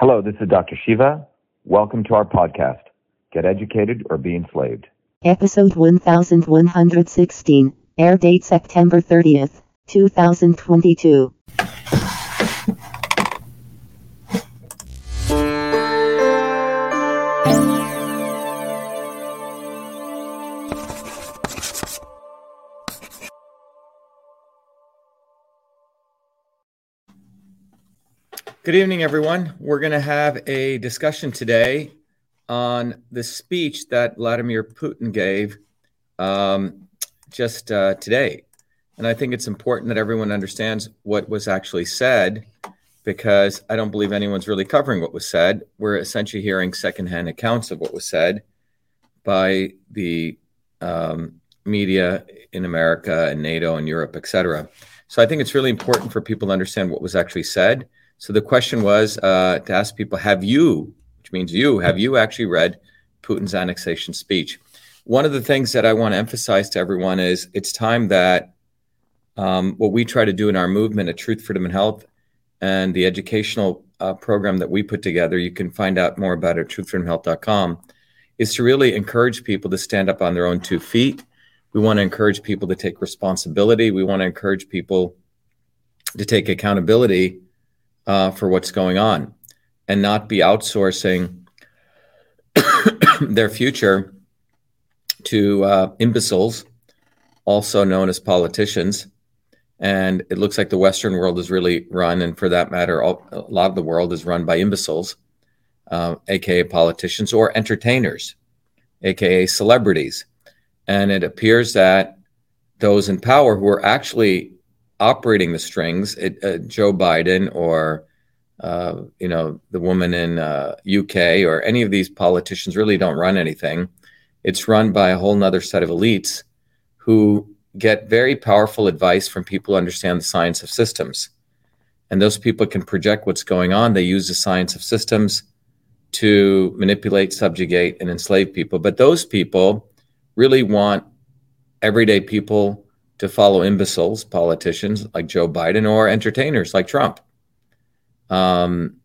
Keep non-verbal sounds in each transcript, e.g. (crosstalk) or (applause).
Hello, this is Dr. Shiva. Welcome to our podcast, Get Educated or Be Enslaved. Episode 1116, air date September 30th, 2022. Good evening, everyone. We're going to have a discussion today on the speech that Vladimir Putin gave um, just uh, today. And I think it's important that everyone understands what was actually said because I don't believe anyone's really covering what was said. We're essentially hearing secondhand accounts of what was said by the um, media in America and NATO and Europe, et cetera. So I think it's really important for people to understand what was actually said so the question was uh, to ask people, have you, which means you, have you actually read Putin's annexation speech? One of the things that I want to emphasize to everyone is it's time that um, what we try to do in our movement at Truth, Freedom, and Health and the educational uh, program that we put together, you can find out more about it at truthfreedomhealth.com, is to really encourage people to stand up on their own two feet. We want to encourage people to take responsibility. We want to encourage people to take accountability uh, for what's going on and not be outsourcing (coughs) their future to uh, imbeciles, also known as politicians. And it looks like the Western world is really run, and for that matter, all, a lot of the world is run by imbeciles, uh, aka politicians or entertainers, aka celebrities. And it appears that those in power who are actually operating the strings, it, uh, Joe Biden or uh, you know the woman in uh, UK or any of these politicians really don't run anything. It's run by a whole nother set of elites who get very powerful advice from people who understand the science of systems. And those people can project what's going on. They use the science of systems to manipulate, subjugate, and enslave people. But those people really want everyday people to follow imbeciles, politicians like Joe Biden, or entertainers like Trump. Um,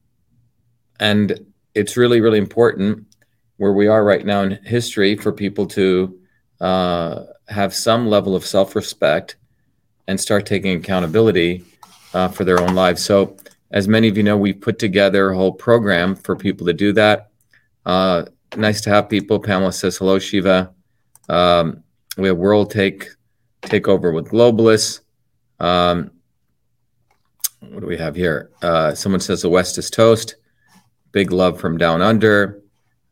and it's really, really important where we are right now in history for people to uh, have some level of self respect and start taking accountability uh, for their own lives. So, as many of you know, we put together a whole program for people to do that. Uh, nice to have people. Pamela says hello, Shiva. Um, we have World Take Takeover with Globalists. Um, what do we have here? Uh, someone says the West is toast. Big love from down under.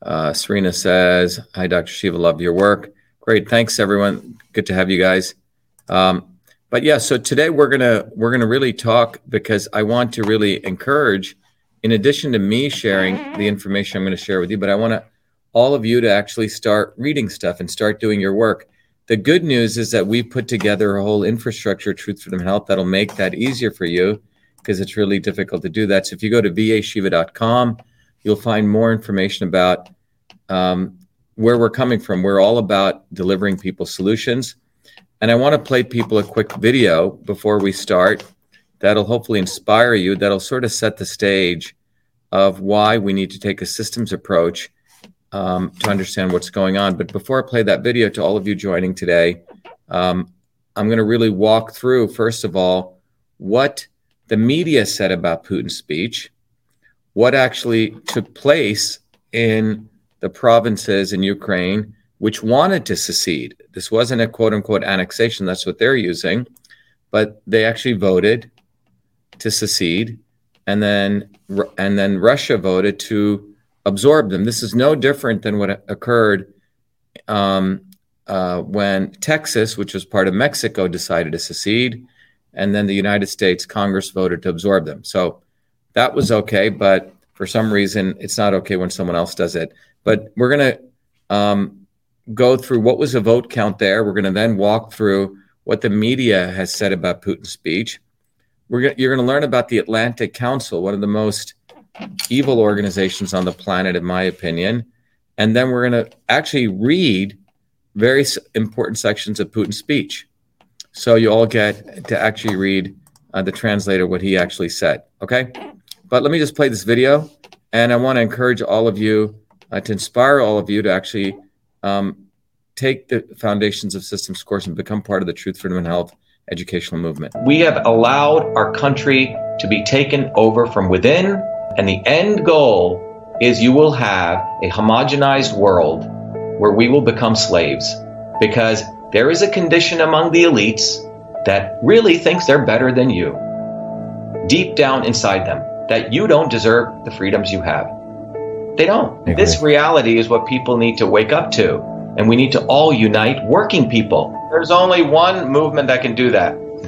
Uh, Serena says, "Hi, Dr. Shiva, love your work. Great, thanks everyone. Good to have you guys." Um, but yeah, so today we're gonna we're gonna really talk because I want to really encourage, in addition to me sharing the information I'm to share with you, but I want to all of you to actually start reading stuff and start doing your work. The good news is that we've put together a whole infrastructure, Truth, Freedom, Health, that'll make that easier for you because it's really difficult to do that. So if you go to vashiva.com, you'll find more information about um, where we're coming from. We're all about delivering people solutions. And I want to play people a quick video before we start that'll hopefully inspire you, that'll sort of set the stage of why we need to take a systems approach um, to understand what's going on. But before I play that video to all of you joining today, um, I'm going to really walk through, first of all, what the media said about Putin's speech, what actually took place in the provinces in Ukraine which wanted to secede. This wasn't a quote unquote annexation, that's what they're using, but they actually voted to secede and then and then Russia voted to absorb them. This is no different than what occurred um, uh, when Texas, which was part of Mexico, decided to secede and then the United States Congress voted to absorb them. So that was okay, but for some reason, it's not okay when someone else does it. But we're going to um, go through what was the vote count there. We're going to then walk through what the media has said about Putin's speech. We're you're going to learn about the Atlantic Council, one of the most evil organizations on the planet, in my opinion. And then we're going to actually read very important sections of Putin's speech. So you all get to actually read uh, the translator what he actually said. Okay, but let me just play this video, And I want to encourage all of you uh, to inspire all of you to actually um, take the Foundations of Systems course and become part of the Truth, Freedom, and Health educational movement. We have allowed our country to be taken over from within, and the end goal is you will have a homogenized world where we will become slaves because there is a condition among the elites that really thinks they're better than you, deep down inside them, that you don't deserve the freedoms you have. They don't. This reality is what people need to wake up to. And we need to all unite working people. There's only one movement that can do that.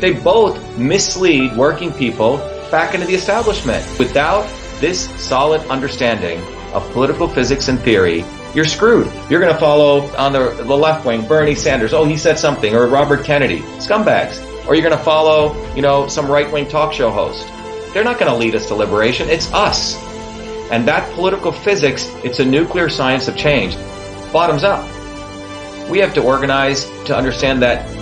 They both mislead working people back into the establishment. Without this solid understanding of political physics and theory, you're screwed. You're going to follow on the, the left wing Bernie Sanders. Oh, he said something. Or Robert Kennedy. Scumbags. Or you're going to follow, you know, some right wing talk show host. They're not going to lead us to liberation. It's us. And that political physics, it's a nuclear science of change bottoms up. We have to organize to understand that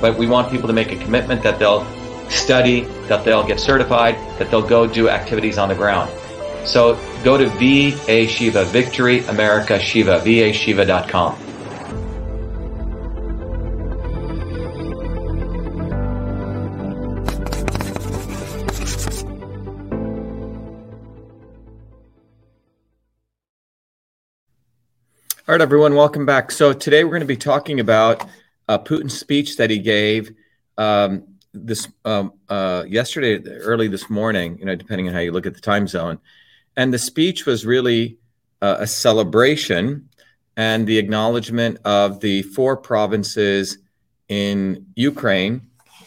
but we want people to make a commitment that they'll study, that they'll get certified, that they'll go do activities on the ground. So go to VA Shiva, Victory America Shiva, vashiva.com. All right, everyone, welcome back. So today we're going to be talking about uh, Putin's speech that he gave um, this um, uh, yesterday, early this morning. You know, depending on how you look at the time zone, and the speech was really uh, a celebration and the acknowledgement of the four provinces in Ukraine,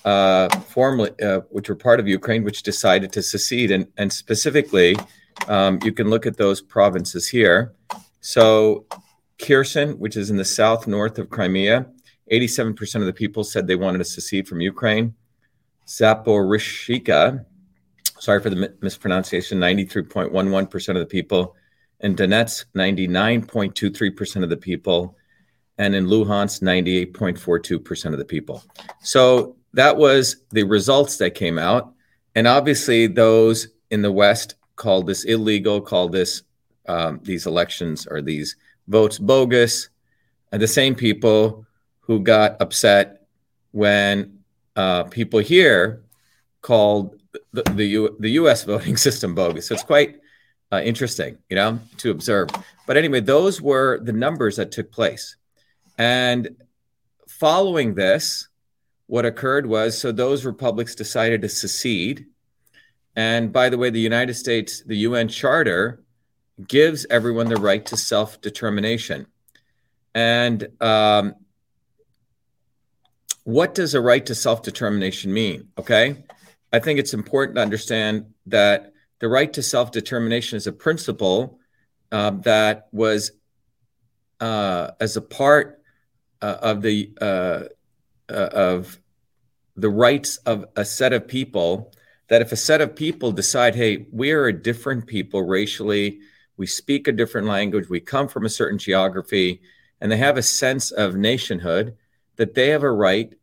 uh, formerly, uh, which were part of Ukraine, which decided to secede. And, and specifically, um, you can look at those provinces here. So, Kherson, which is in the south north of Crimea, 87% of the people said they wanted to secede from Ukraine. Zaporizhzhia, sorry for the mispronunciation, 93.11% of the people. In Donetsk, 99.23% of the people. And in Luhansk, 98.42% of the people. So that was the results that came out. And obviously, those in the West called this illegal, called this um, these elections or these votes bogus. And the same people who got upset when uh, people here called the the, U, the U.S. (laughs) voting system bogus. So it's quite uh, interesting, you know, to observe. But anyway, those were the numbers that took place, and following this, what occurred was so those republics decided to secede. And by the way, the United States, the UN Charter gives everyone the right to self determination. And um, what does a right to self determination mean? Okay. I think it's important to understand that the right to self determination is a principle uh, that was, uh, as a part uh, of the uh, uh, of the rights of a set of people. That if a set of people decide, hey, we are a different people racially, we speak a different language, we come from a certain geography, and they have a sense of nationhood, that they have a right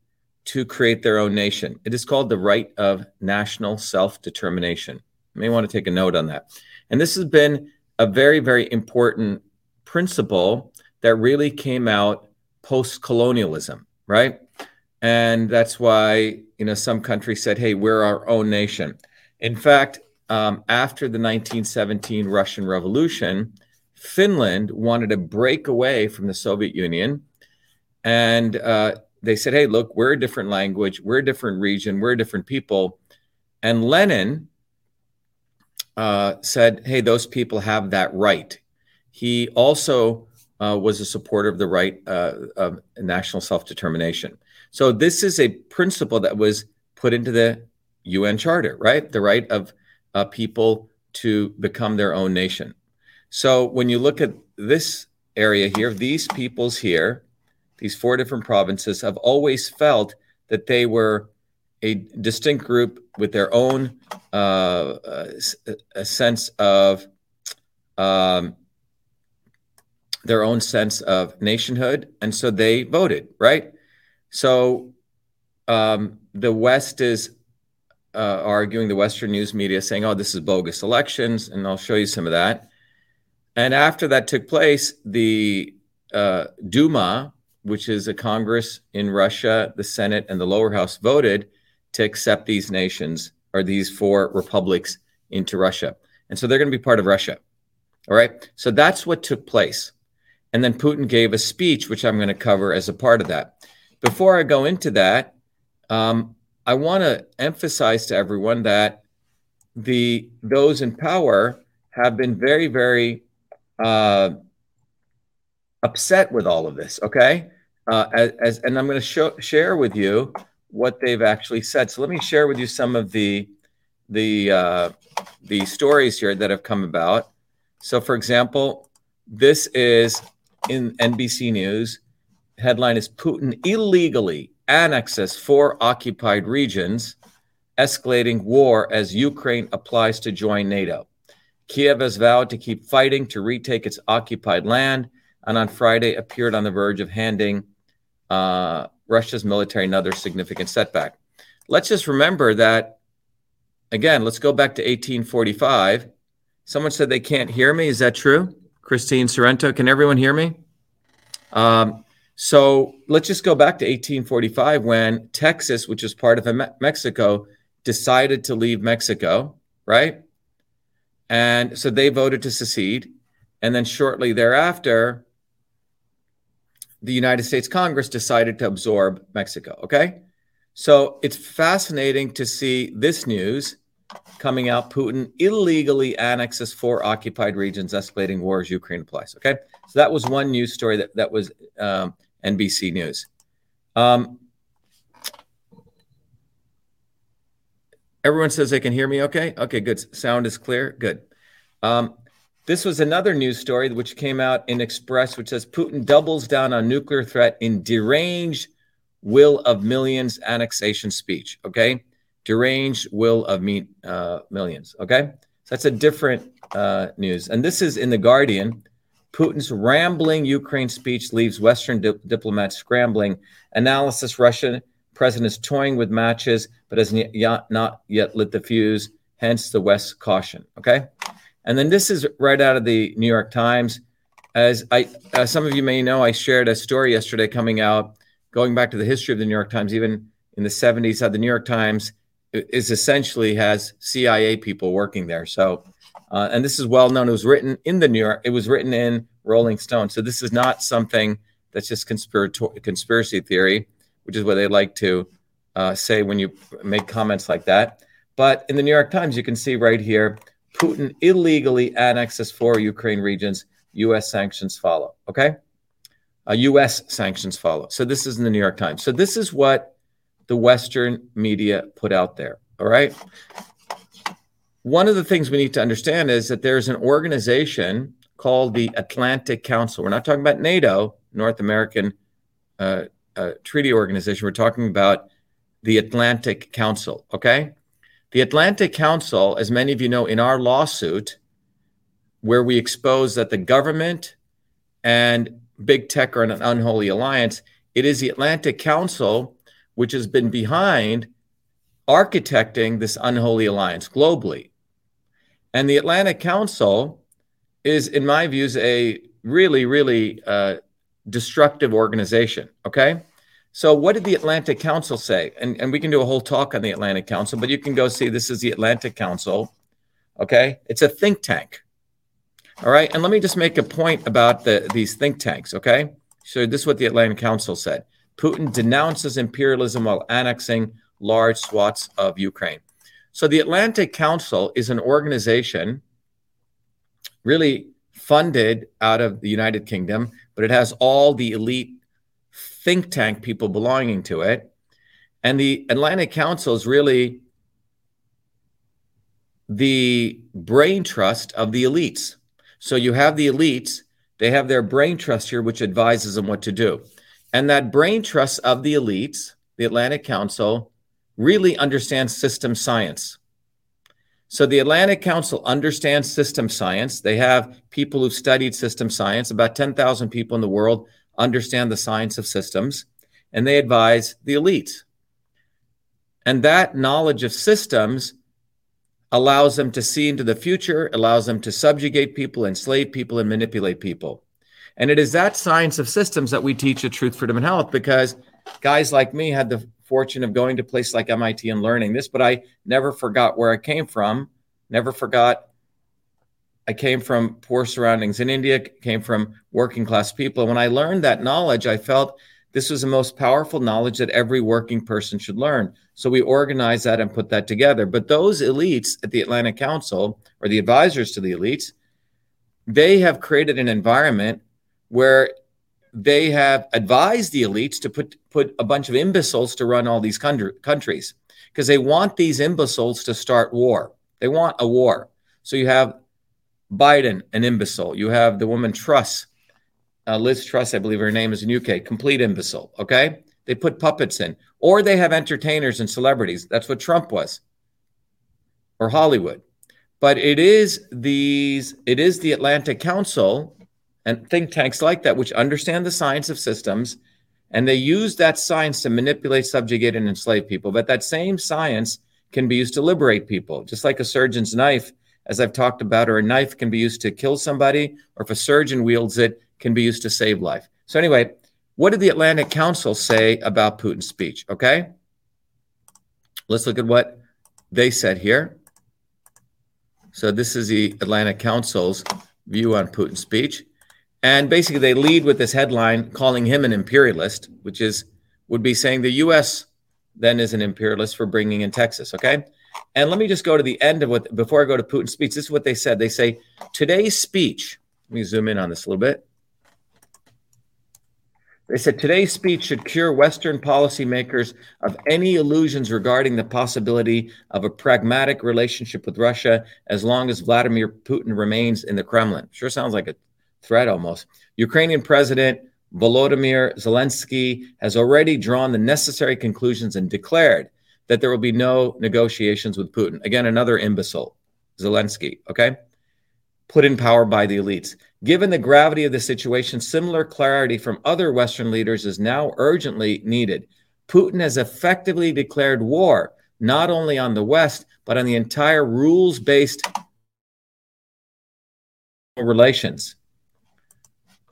to create their own nation. It is called the right of national self determination. You may want to take a note on that. And this has been a very, very important principle that really came out post colonialism, right? And that's why, you know, some countries said, hey, we're our own nation. In fact, um, after the 1917 Russian Revolution, Finland wanted to break away from the Soviet Union. And uh, they said, hey, look, we're a different language, we're a different region, we're a different people. And Lenin uh, said, hey, those people have that right. He also uh, was a supporter of the right uh, of national self determination. So, this is a principle that was put into the UN Charter, right? The right of uh, people to become their own nation. So, when you look at this area here, these peoples here, these four different provinces have always felt that they were a distinct group with their own uh, a sense of um, their own sense of nationhood, and so they voted right. So um, the West is uh, arguing the Western news media, saying, "Oh, this is bogus elections," and I'll show you some of that. And after that took place, the uh, Duma, which is a Congress in Russia, the Senate, and the lower house voted to accept these nations or these four republics into Russia. And so they're going to be part of Russia. All right. So that's what took place. And then Putin gave a speech, which I'm going to cover as a part of that. Before I go into that, um, I want to emphasize to everyone that the those in power have been very, very uh, upset with all of this. Okay, uh, as, and I'm going to share with you what they've actually said. So let me share with you some of the the uh, the stories here that have come about. So, for example, this is in NBC News. Headline is Putin illegally annexes four occupied regions, escalating war as Ukraine applies to join NATO. Kiev has vowed to keep fighting to retake its occupied land and on Friday appeared on the verge of handing uh, Russia's military another significant setback. let's just remember that, again, let's go back to 1845. Someone said they can't hear me. Is that true? Christine Sorrento, can everyone hear me? Um, so let's just go back to 1845 when Texas, which is part of Mexico, decided to leave Mexico, right? And so they voted to secede. And then shortly thereafter, the United States Congress decided to absorb Mexico. Okay. So it's fascinating to see this news coming out. Putin illegally annexes four occupied regions, escalating war as Ukraine applies. Okay. So that was one news story that, that was um, NBC News. Um, everyone says they can hear me okay? Okay, good. Sound is clear. Good. Um, this was another news story which came out in Express, which says Putin doubles down on nuclear threat in deranged will of millions annexation speech. Okay, deranged will of me, uh, millions. Okay, so that's a different uh, news, and this is in the Guardian. Putin's rambling Ukraine speech leaves Western di- diplomats scrambling. Analysis: Russian president is toying with matches, but has not yet lit the fuse. Hence the West caution. Okay. And then this is right out of the New York Times. As I, as some of you may know, I shared a story yesterday coming out, going back to the history of the New York Times, even in the 70s, how the New York Times is essentially has CIA people working there. So, uh, and this is well known. It was written in the New York. It was written in Rolling Stone. So this is not something that's just conspirator- conspiracy theory, which is what they like to uh, say when you make comments like that. But in the New York Times, you can see right here Putin illegally annexes four Ukraine regions. U.S. sanctions follow. Okay. Uh, U.S. sanctions follow. So this is in the New York Times. So this is what the Western media put out there. All right. One of the things we need to understand is that there's an organization called the Atlantic Council. We're not talking about NATO, North American uh, uh, Treaty Organization. We're talking about the Atlantic Council. Okay. The Atlantic Council, as many of you know, in our lawsuit, where we expose that the government and big tech are in an unholy alliance, it is the Atlantic Council which has been behind architecting this unholy alliance globally. And the Atlantic Council is, in my views, a really, really uh, destructive organization. Okay. So, what did the Atlantic Council say? And, and we can do a whole talk on the Atlantic Council, but you can go see this is the Atlantic Council. Okay. It's a think tank. All right. And let me just make a point about the, these think tanks. Okay. So, this is what the Atlantic Council said Putin denounces imperialism while annexing large swaths of Ukraine. So, the Atlantic Council is an organization really funded out of the United Kingdom, but it has all the elite think tank people belonging to it. And the Atlantic Council is really the brain trust of the elites. So you have the elites, they have their brain trust here, which advises them what to do. And that brain trust of the elites, the Atlantic Council, really understands system science. So the Atlantic Council understands system science. They have people who've studied system science, about 10,000 people in the world understand the science of systems, and they advise the elites. And that knowledge of systems allows them to see into the future, allows them to subjugate people, enslave people, and manipulate people. And it is that science of systems that we teach at Truth, Freedom, and Health because guys like me had the fortune of going to places like MIT and learning this, but I never forgot where I came from, never forgot I came from poor surroundings in India, came from working class people. And when I learned that knowledge, I felt this was the most powerful knowledge that every working person should learn. So we organized that and put that together. But those elites at the Atlantic Council, or the advisors to the elites, they have created an environment where they have advised the elites to put, put a bunch of imbeciles to run all these countries because they want these imbeciles to start war. They want a war. So you have Biden, an imbecile. You have the woman Truss, uh, Liz Truss, I believe her name is in UK, complete imbecile. Okay. They put puppets in, or they have entertainers and celebrities. That's what Trump was, or Hollywood. But it is these, it is the Atlantic Council and think tanks like that, which understand the science of systems And they use that science to manipulate, subjugate, and enslave people. But that same science can be used to liberate people, just like a surgeon's knife, as I've talked about, or a knife can be used to kill somebody, or if a surgeon wields it, can be used to save life. So, anyway, what did the Atlantic Council say about Putin's speech? Okay. Let's look at what they said here. So, this is the Atlantic Council's view on Putin's speech. And basically, they lead with this headline calling him an imperialist, which is would be saying the U.S. then is an imperialist for bringing in Texas. Okay. And let me just go to the end of what before I go to Putin's speech. This is what they said. They say today's speech. Let me zoom in on this a little bit. They said today's speech should cure Western policymakers of any illusions regarding the possibility of a pragmatic relationship with Russia as long as Vladimir Putin remains in the Kremlin. Sure sounds like a threat almost. Ukrainian President Volodymyr Zelensky has already drawn the necessary conclusions and declared that there will be no negotiations with Putin. Again, another imbecile, Zelensky, okay? Put in power by the elites. Given the gravity of the situation, similar clarity from other Western leaders is now urgently needed. Putin has effectively declared war, not only on the West, but on the entire rules based relations.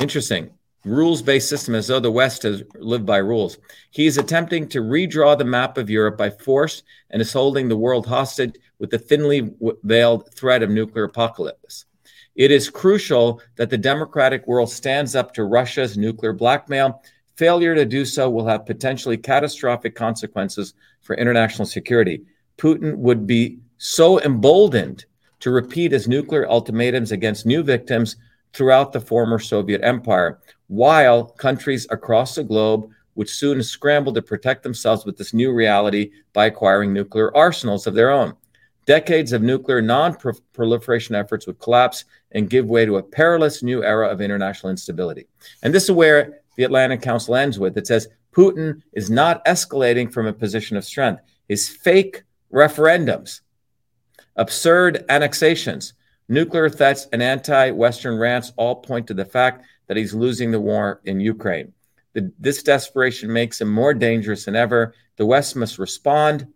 Interesting. Rules based system as though the West has lived by rules. He is attempting to redraw the map of Europe by force and is holding the world hostage with the thinly veiled threat of nuclear apocalypse. It is crucial that the democratic world stands up to Russia's nuclear blackmail. Failure to do so will have potentially catastrophic consequences for international security. Putin would be so emboldened to repeat his nuclear ultimatums against new victims throughout the former Soviet empire, while countries across the globe would soon scramble to protect themselves with this new reality by acquiring nuclear arsenals of their own. Decades of nuclear non proliferation efforts would collapse and give way to a perilous new era of international instability. And this is where the Atlantic Council ends with it says Putin is not escalating from a position of strength. His fake referendums, absurd annexations, nuclear threats, and anti Western rants all point to the fact that he's losing the war in Ukraine. The, this desperation makes him more dangerous than ever. The West must respond.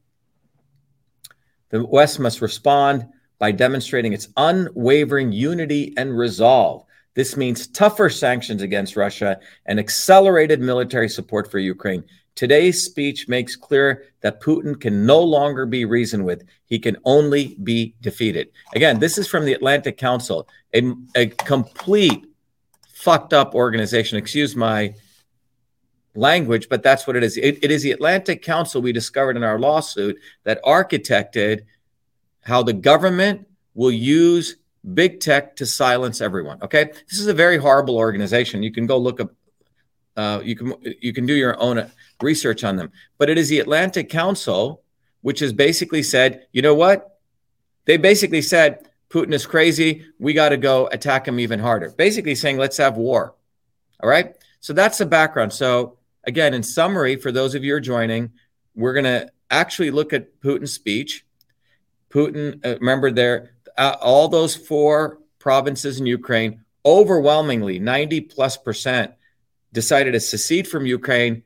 The West must respond by demonstrating its unwavering unity and resolve. This means tougher sanctions against Russia and accelerated military support for Ukraine. Today's speech makes clear that Putin can no longer be reasoned with. He can only be defeated. Again, this is from the Atlantic Council, a, a complete fucked up organization. Excuse my language, but that's what it is. It, it is the Atlantic Council we discovered in our lawsuit that architected how the government will use big tech to silence everyone. Okay, this is a very horrible organization. You can go look up. Uh, you can you can do your own research on them. But it is the Atlantic Council, which has basically said, you know what? They basically said Putin is crazy. We got to go attack him even harder. Basically saying, let's have war. All right. So that's the background. So again, in summary, for those of you who are joining, we're going to actually look at Putin's speech Putin, uh, remember there, uh, all those four provinces in Ukraine, overwhelmingly 90 plus percent decided to secede from Ukraine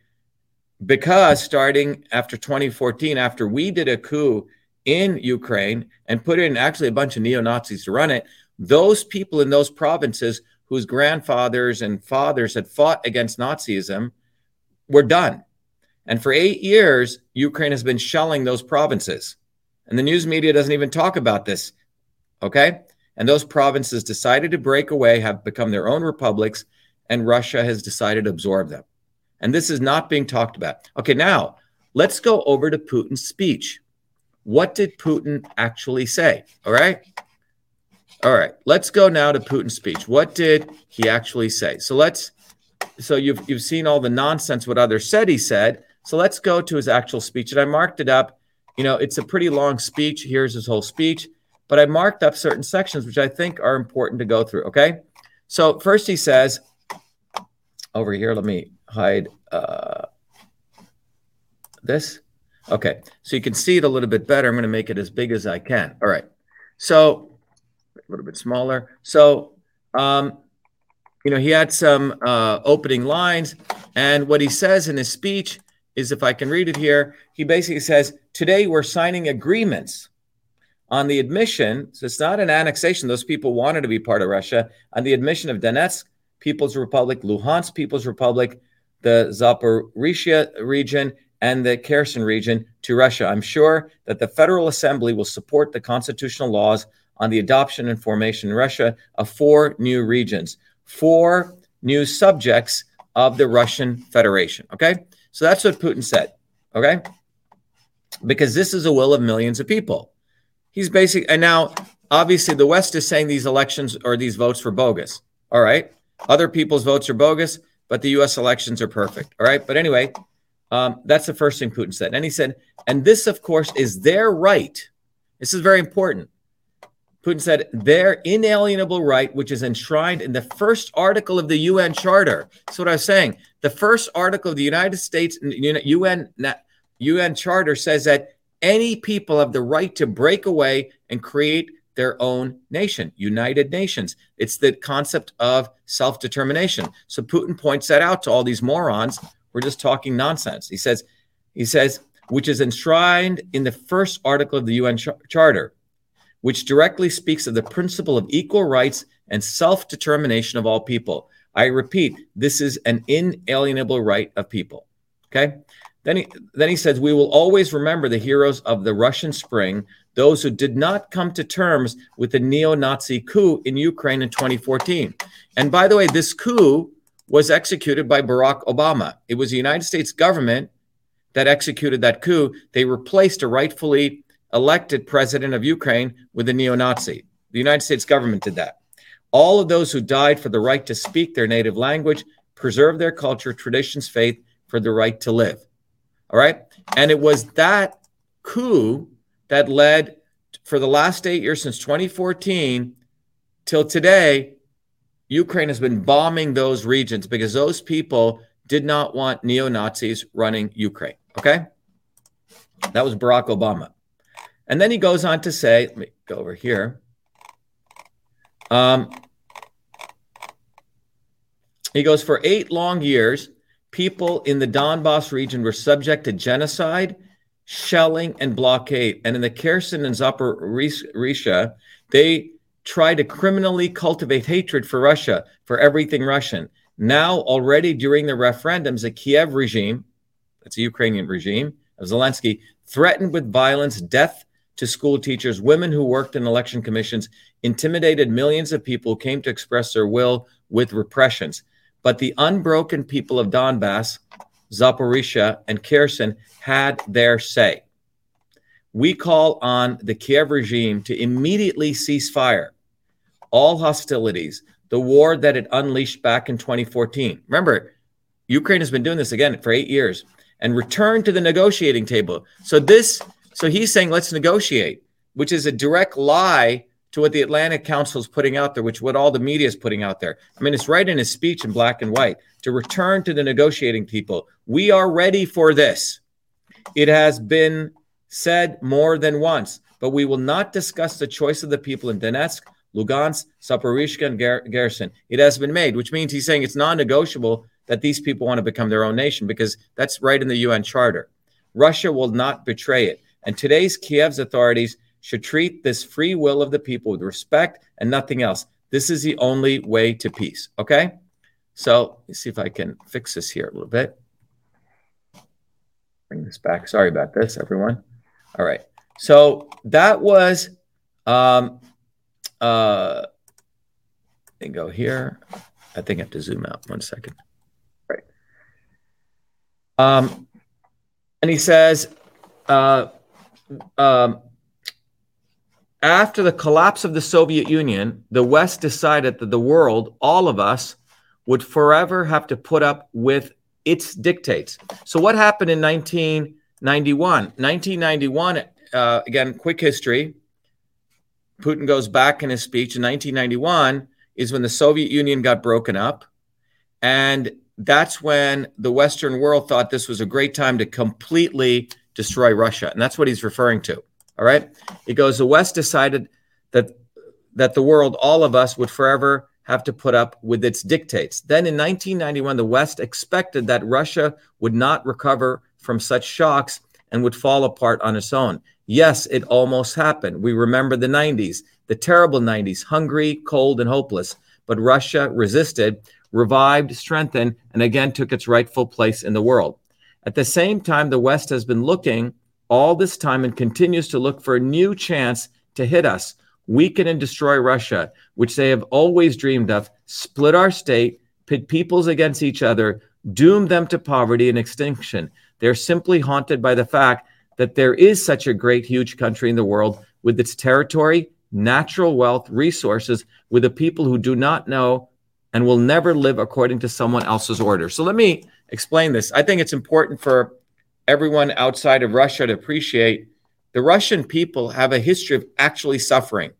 because starting after 2014, after we did a coup in Ukraine and put in actually a bunch of neo Nazis to run it, those people in those provinces whose grandfathers and fathers had fought against Nazism were done. And for eight years, Ukraine has been shelling those provinces. And the news media doesn't even talk about this. Okay. And those provinces decided to break away, have become their own republics, and Russia has decided to absorb them. And this is not being talked about. Okay, now let's go over to Putin's speech. What did Putin actually say? All right. All right. Let's go now to Putin's speech. What did he actually say? So let's so you've you've seen all the nonsense what others said he said. So let's go to his actual speech. And I marked it up you know, it's a pretty long speech. Here's his whole speech, but I marked up certain sections which I think are important to go through. Okay. So, first he says, over here, let me hide uh, this. Okay. So you can see it a little bit better. I'm going to make it as big as I can. All right. So, a little bit smaller. So, um, you know, he had some uh, opening lines. And what he says in his speech is if I can read it here, he basically says, Today we're signing agreements on the admission. So it's not an annexation. Those people wanted to be part of Russia. On the admission of Donetsk People's Republic, Luhansk People's Republic, the Zaporizhia region, and the Kherson region to Russia. I'm sure that the Federal Assembly will support the constitutional laws on the adoption and formation in Russia of four new regions, four new subjects of the Russian Federation. Okay. So that's what Putin said. Okay. Because this is a will of millions of people. He's basically, and now obviously the West is saying these elections or these votes were bogus. All right. Other people's votes are bogus, but the US elections are perfect. All right. But anyway, um, that's the first thing Putin said. And he said, and this, of course, is their right. This is very important. Putin said, their inalienable right, which is enshrined in the first article of the UN Charter. That's what I was saying. The first article of the United States UN, UN Charter says that any people have the right to break away and create their own nation, United Nations. It's the concept of self determination. So Putin points that out to all these morons. We're just talking nonsense. He says, he says, which is enshrined in the first article of the UN Ch- Charter which directly speaks of the principle of equal rights and self determination of all people. I repeat, this is an inalienable right of people. Okay. Then he, then he says, We will always remember the heroes of the Russian Spring, those who did not come to terms with the neo Nazi coup in Ukraine in 2014. And by the way, this coup was executed by Barack Obama. It was the United States government that executed that coup. They replaced a rightfully elected president of Ukraine with a neo Nazi. The United States government did that. All of those who died for the right to speak their native language, preserve their culture, traditions, faith, for the right to live. All right. And it was that coup that led for the last eight years since 2014 till today. Ukraine has been bombing those regions because those people did not want neo Nazis running Ukraine. Okay. That was Barack Obama. And then he goes on to say, let me go over here. Um, he goes, for eight long years, people in the Donbass region were subject to genocide, shelling, and blockade. And in the Kherson and Zaporizhia, they tried to criminally cultivate hatred for Russia, for everything Russian. Now, already during the referendums, the Kiev regime, that's a Ukrainian regime, of Zelensky, threatened with violence, death, to school teachers, women who worked in election commissions, intimidated millions of people who came to express their will with repressions. But the unbroken people of Donbass, Zaporizhia, and Kherson had their say. We call on the Kiev regime to immediately cease fire, all hostilities, the war that it unleashed back in 2014. Remember, Ukraine has been doing this again for eight years and return to the negotiating table. So this so he's saying, let's negotiate, which is a direct lie to what the Atlantic Council is putting out there, which what all the media is putting out there. I mean, it's right in his speech in black and white to return to the negotiating people. We are ready for this. It has been said more than once, but we will not discuss the choice of the people in Donetsk, Lugansk, Zaporizhia, and Kherson. It has been made, which means he's saying it's non negotiable that these people want to become their own nation because that's right in the UN Charter. Russia will not betray it. And today's Kiev's authorities should treat this free will of the people with respect and nothing else. This is the only way to peace. Okay? So let's see if I can fix this here a little bit. Bring this back. Sorry about this, everyone. All right. So that was um uh and go here. I think I have to zoom out one second. Right. Um and he says uh um, after the collapse of the Soviet Union, the West decided that the world, all of us, would forever have to put up with its dictates. So, what happened in 1991? 1991, uh, again, quick history. Putin goes back in his speech in 1991 is when the Soviet Union got broken up. And that's when the Western world thought this was a great time to completely destroy Russia. And that's what he's referring to. All right. It goes, the West decided that that the world, all of us, would forever have to put up with its dictates. Then in 1991, the West expected that Russia would not recover from such shocks and would fall apart on its own. Yes, it almost happened. We remember the 90s, the terrible 90s, hungry, cold, and hopeless. But Russia resisted, revived, strengthened, and again took its rightful place in the world. At the same time, the West has been looking all this time and continues to look for a new chance to hit us, weaken and destroy Russia, which they have always dreamed of, split our state, pit peoples against each other, doom them to poverty and extinction. They're simply haunted by the fact that there is such a great, huge country in the world with its territory, natural wealth, resources, with a people who do not know and will never live according to someone else's order. So let me explain this. I think it's important for everyone outside of Russia to appreciate the Russian people have a history of actually suffering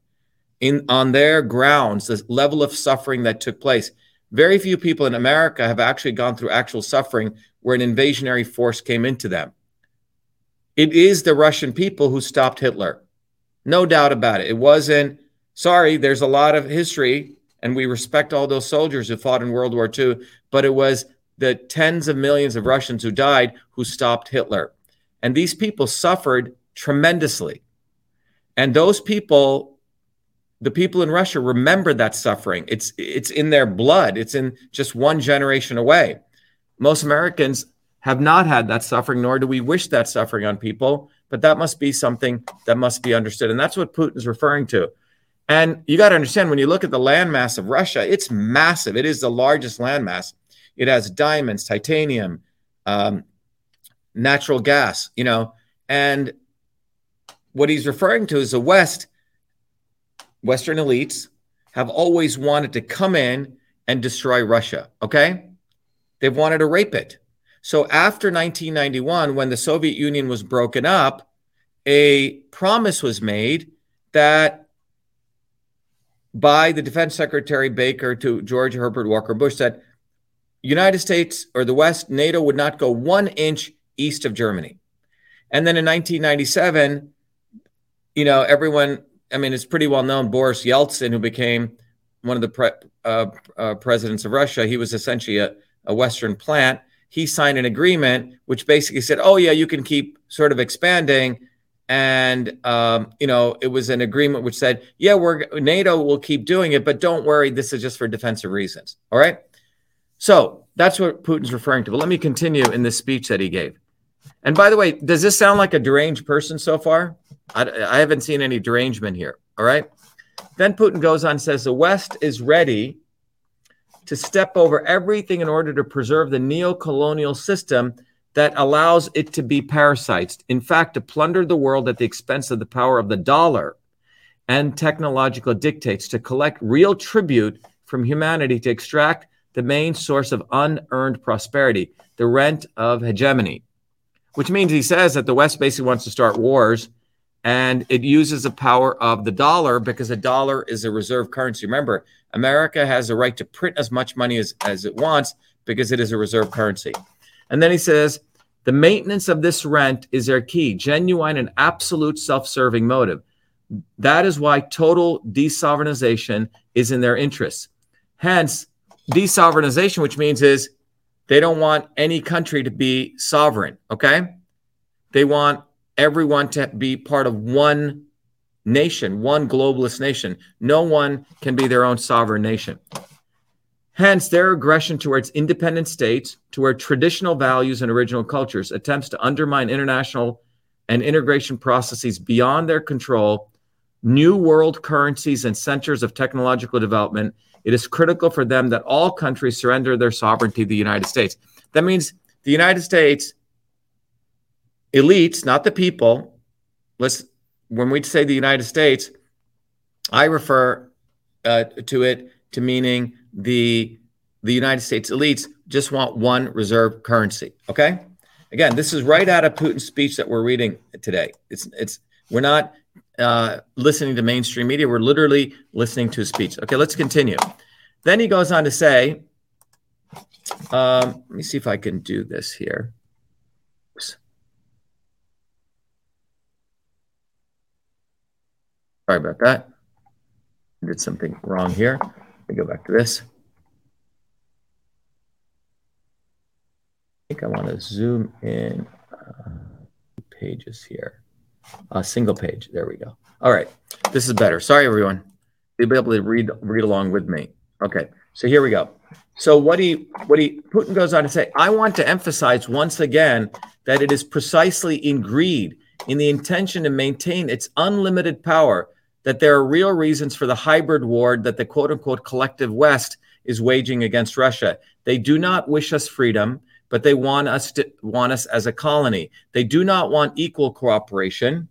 in on their grounds, the level of suffering that took place. Very few people in America have actually gone through actual suffering where an invasionary force came into them. It is the Russian people who stopped Hitler. No doubt about it. It wasn't, sorry, there's a lot of history, and we respect all those soldiers who fought in World War II, but it was the tens of millions of Russians who died who stopped Hitler. And these people suffered tremendously. And those people, the people in Russia remember that suffering. It's it's in their blood. It's in just one generation away. Most Americans have not had that suffering, nor do we wish that suffering on people. But that must be something that must be understood. And that's what Putin's referring to. And you got to understand when you look at the landmass of Russia, it's massive. It is the largest landmass. It has diamonds, titanium, um, natural gas, you know, and what he's referring to is the West, Western elites have always wanted to come in and destroy Russia. Okay. They've wanted to rape it. So after 1991, when the Soviet Union was broken up, a promise was made that by the defense secretary Baker to George Herbert Walker Bush that United States or the West, NATO would not go one inch east of Germany. And then in 1997, you know, everyone, I mean, it's pretty well known. Boris Yeltsin, who became one of the pre, uh, uh, presidents of Russia, he was essentially a, a Western plant. He signed an agreement which basically said, oh, yeah, you can keep sort of expanding. And, um, you know, it was an agreement which said, yeah, we're NATO will keep doing it, but don't worry, this is just for defensive reasons. All right. So that's what Putin's referring to. But let me continue in this speech that he gave. And by the way, does this sound like a deranged person so far? I, I haven't seen any derangement here. All right. Then Putin goes on and says the West is ready to step over everything in order to preserve the neo-colonial system that allows it to be parasites. In fact, to plunder the world at the expense of the power of the dollar and technological dictates, to collect real tribute from humanity, to extract the main source of unearned prosperity, the rent of hegemony, which means he says that the West basically wants to start wars and it uses the power of the dollar because a dollar is a reserve currency. Remember, America has the right to print as much money as, as it wants because it is a reserve currency. And then he says, the maintenance of this rent is their key, genuine and absolute self serving motive. That is why total desovereignization is in their interests. Hence, desovereignization, which means is they don't want any country to be sovereign, okay? They want everyone to be part of one nation, one globalist nation. No one can be their own sovereign nation. Hence, their aggression towards independent states, toward traditional values and original cultures, attempts to undermine international and integration processes beyond their control, new world currencies and centers of technological development. It is critical for them that all countries surrender their sovereignty to the United States. That means the United States elites, not the people. Let's when we say the United States, I refer uh, to it to meaning the the United States elites just want one reserve currency. Okay. Again, this is right out of Putin's speech that we're reading today. It's it's we're not uh, listening to mainstream media. We're literally listening to a speech. Okay, let's continue. Then he goes on to say, um, let me see if I can do this here. Sorry about that. I did something wrong here. Let me go back to this. I think I want to zoom in uh, pages here. A uh, single page. There we go. All right. This is better. Sorry, everyone. You'll be able to read read along with me. Okay. So here we go. So what he what he Putin goes on to say, I want to emphasize once again that it is precisely in greed, in the intention to maintain its unlimited power, that there are real reasons for the hybrid war that the quote unquote collective West is waging against Russia. They do not wish us freedom but they want us to want us as a colony. They do not want equal cooperation,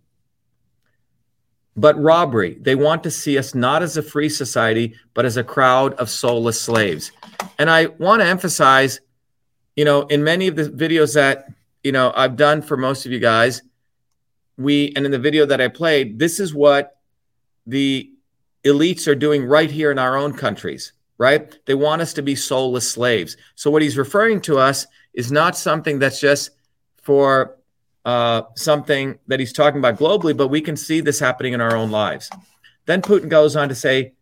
but robbery. They want to see us not as a free society, but as a crowd of soulless slaves. And I want to emphasize, you know, in many of the videos that you know I've done for most of you guys, we and in the video that I played, this is what the elites are doing right here in our own countries right? They want us to be soulless slaves. So, what he's referring to us is not something that's just for uh, something that he's talking about globally, but we can see this happening in our own lives. Then Putin goes on to say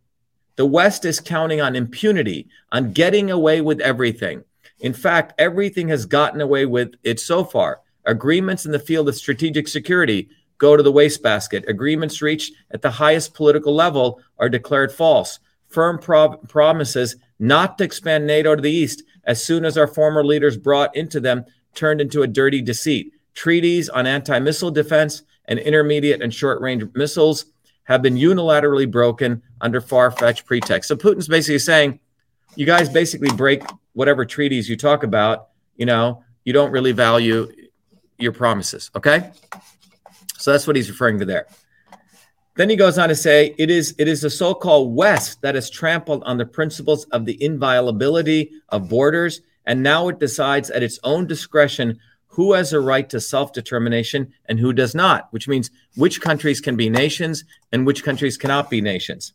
the West is counting on impunity, on getting away with everything. In fact, everything has gotten away with it so far. Agreements in the field of strategic security go to the wastebasket. Agreements reached at the highest political level are declared false. Firm pro- promises not to expand NATO to the east as soon as our former leaders brought into them turned into a dirty deceit. Treaties on anti missile defense and intermediate and short range missiles have been unilaterally broken under far fetched pretexts. So Putin's basically saying, you guys basically break whatever treaties you talk about, you know, you don't really value your promises. Okay. So that's what he's referring to there. Then he goes on to say, it is, it is the so called West that has trampled on the principles of the inviolability of borders, and now it decides at its own discretion who has a right to self determination and who does not, which means which countries can be nations and which countries cannot be nations.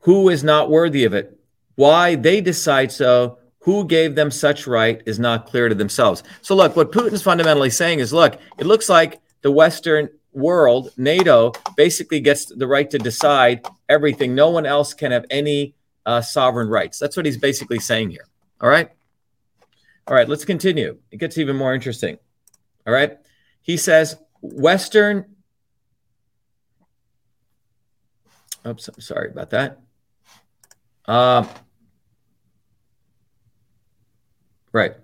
Who is not worthy of it? Why they decide so, who gave them such right is not clear to themselves. So, look, what Putin's fundamentally saying is look, it looks like the Western world, NATO, basically gets the right to decide everything. No one else can have any uh, sovereign rights. That's what he's basically saying here. All right. All right, let's continue. It gets even more interesting. All right. He says Western. Oops, I'm sorry about that. Uh, right.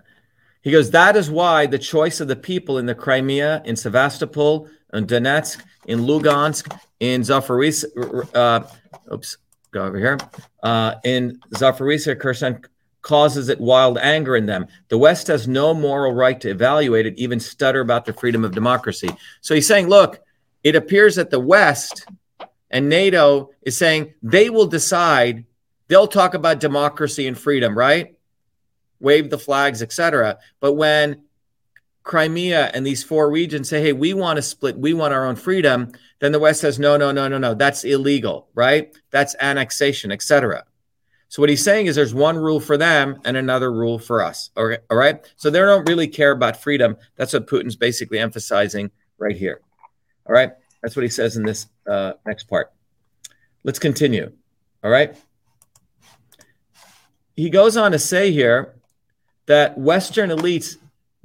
He goes, that is why the choice of the people in the Crimea, in Sevastopol, in Donetsk, in Lugansk, in Zaporizhzhia, uh, oops, go over here, uh, in Zaporizhzhia, Kherson, causes it wild anger in them. The West has no moral right to evaluate it, even stutter about the freedom of democracy. So he's saying, look, it appears that the West and NATO is saying they will decide, they'll talk about democracy and freedom, right? wave the flags, etc. But when Crimea and these four regions say, hey, we want to split, we want our own freedom, then the West says, no, no, no, no, no, that's illegal, right? That's annexation, etc. So what he's saying is there's one rule for them and another rule for us. All right. All right. So they don't really care about freedom. That's what Putin's basically emphasizing right here. All right. That's what he says in this uh, next part. Let's continue. All right. He goes on to say here that Western elites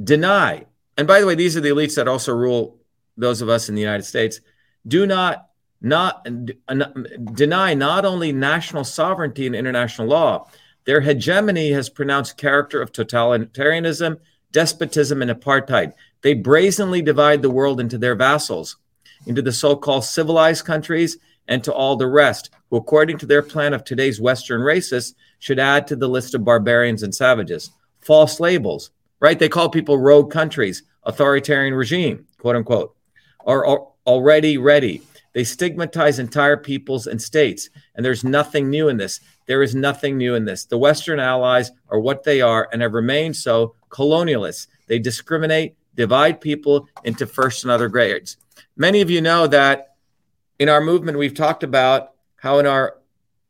deny, and by the way, these are the elites that also rule those of us in the United States, do not not deny not only national sovereignty and international law, their hegemony has pronounced character of totalitarianism, despotism, and apartheid. They brazenly divide the world into their vassals, into the so-called civilized countries and to all the rest, who, according to their plan of today's Western racists, should add to the list of barbarians and savages false labels, right? They call people rogue countries, authoritarian regime, quote unquote, are already ready. They stigmatize entire peoples and states. And there's nothing new in this. There is nothing new in this. The Western allies are what they are and have remained so colonialists. They discriminate, divide people into first and other grades. Many of you know that in our movement, we've talked about how in our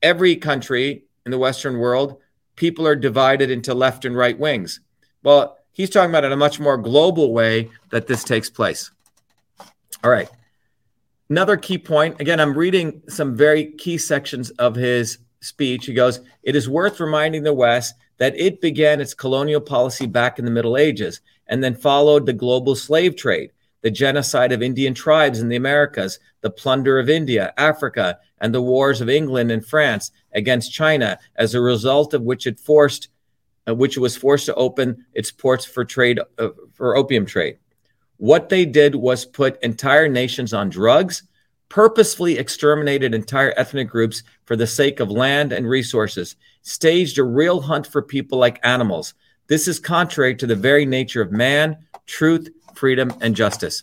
every country in the Western world, people are divided into left and right wings. Well, he's talking about it in a much more global way that this takes place. All right. Another key point again, I'm reading some very key sections of his speech. He goes, It is worth reminding the West that it began its colonial policy back in the Middle Ages and then followed the global slave trade, the genocide of Indian tribes in the Americas, the plunder of India, Africa, and the wars of England and France against China, as a result of which it forced, uh, which was forced to open its ports for trade uh, for opium trade. What they did was put entire nations on drugs, purposefully exterminated entire ethnic groups for the sake of land and resources, staged a real hunt for people like animals. This is contrary to the very nature of man, truth, freedom, and justice.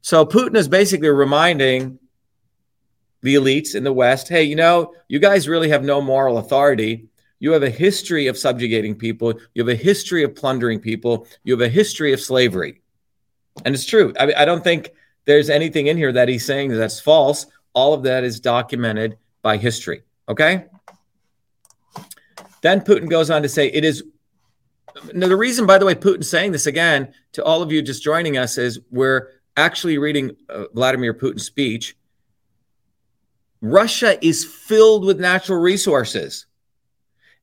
So Putin is basically reminding the elites in the West hey, you know, you guys really have no moral authority. You have a history of subjugating people, you have a history of plundering people, you have a history of slavery. And it's true. I, I don't think there's anything in here that he's saying that's false. All of that is documented by history. Okay. Then Putin goes on to say it is. Now, the reason, by the way, Putin's saying this again to all of you just joining us is we're actually reading uh, Vladimir Putin's speech. Russia is filled with natural resources.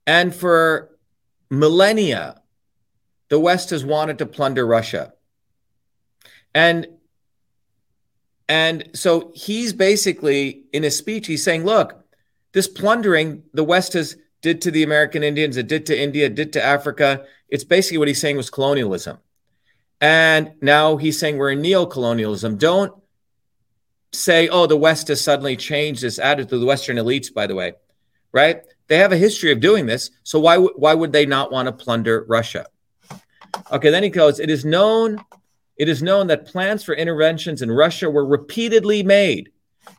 And for millennia, the West has wanted to plunder Russia. And and so he's basically in his speech, he's saying, look, this plundering the West has did to the American Indians, it did to India, it did to Africa. It's basically what he's saying was colonialism. And now he's saying we're in neo-colonialism. Don't say, oh, the West has suddenly changed its attitude. The Western elites, by the way, right? They have a history of doing this. So why, why would they not want to plunder Russia? Okay, then he goes, it is known it is known that plans for interventions in Russia were repeatedly made.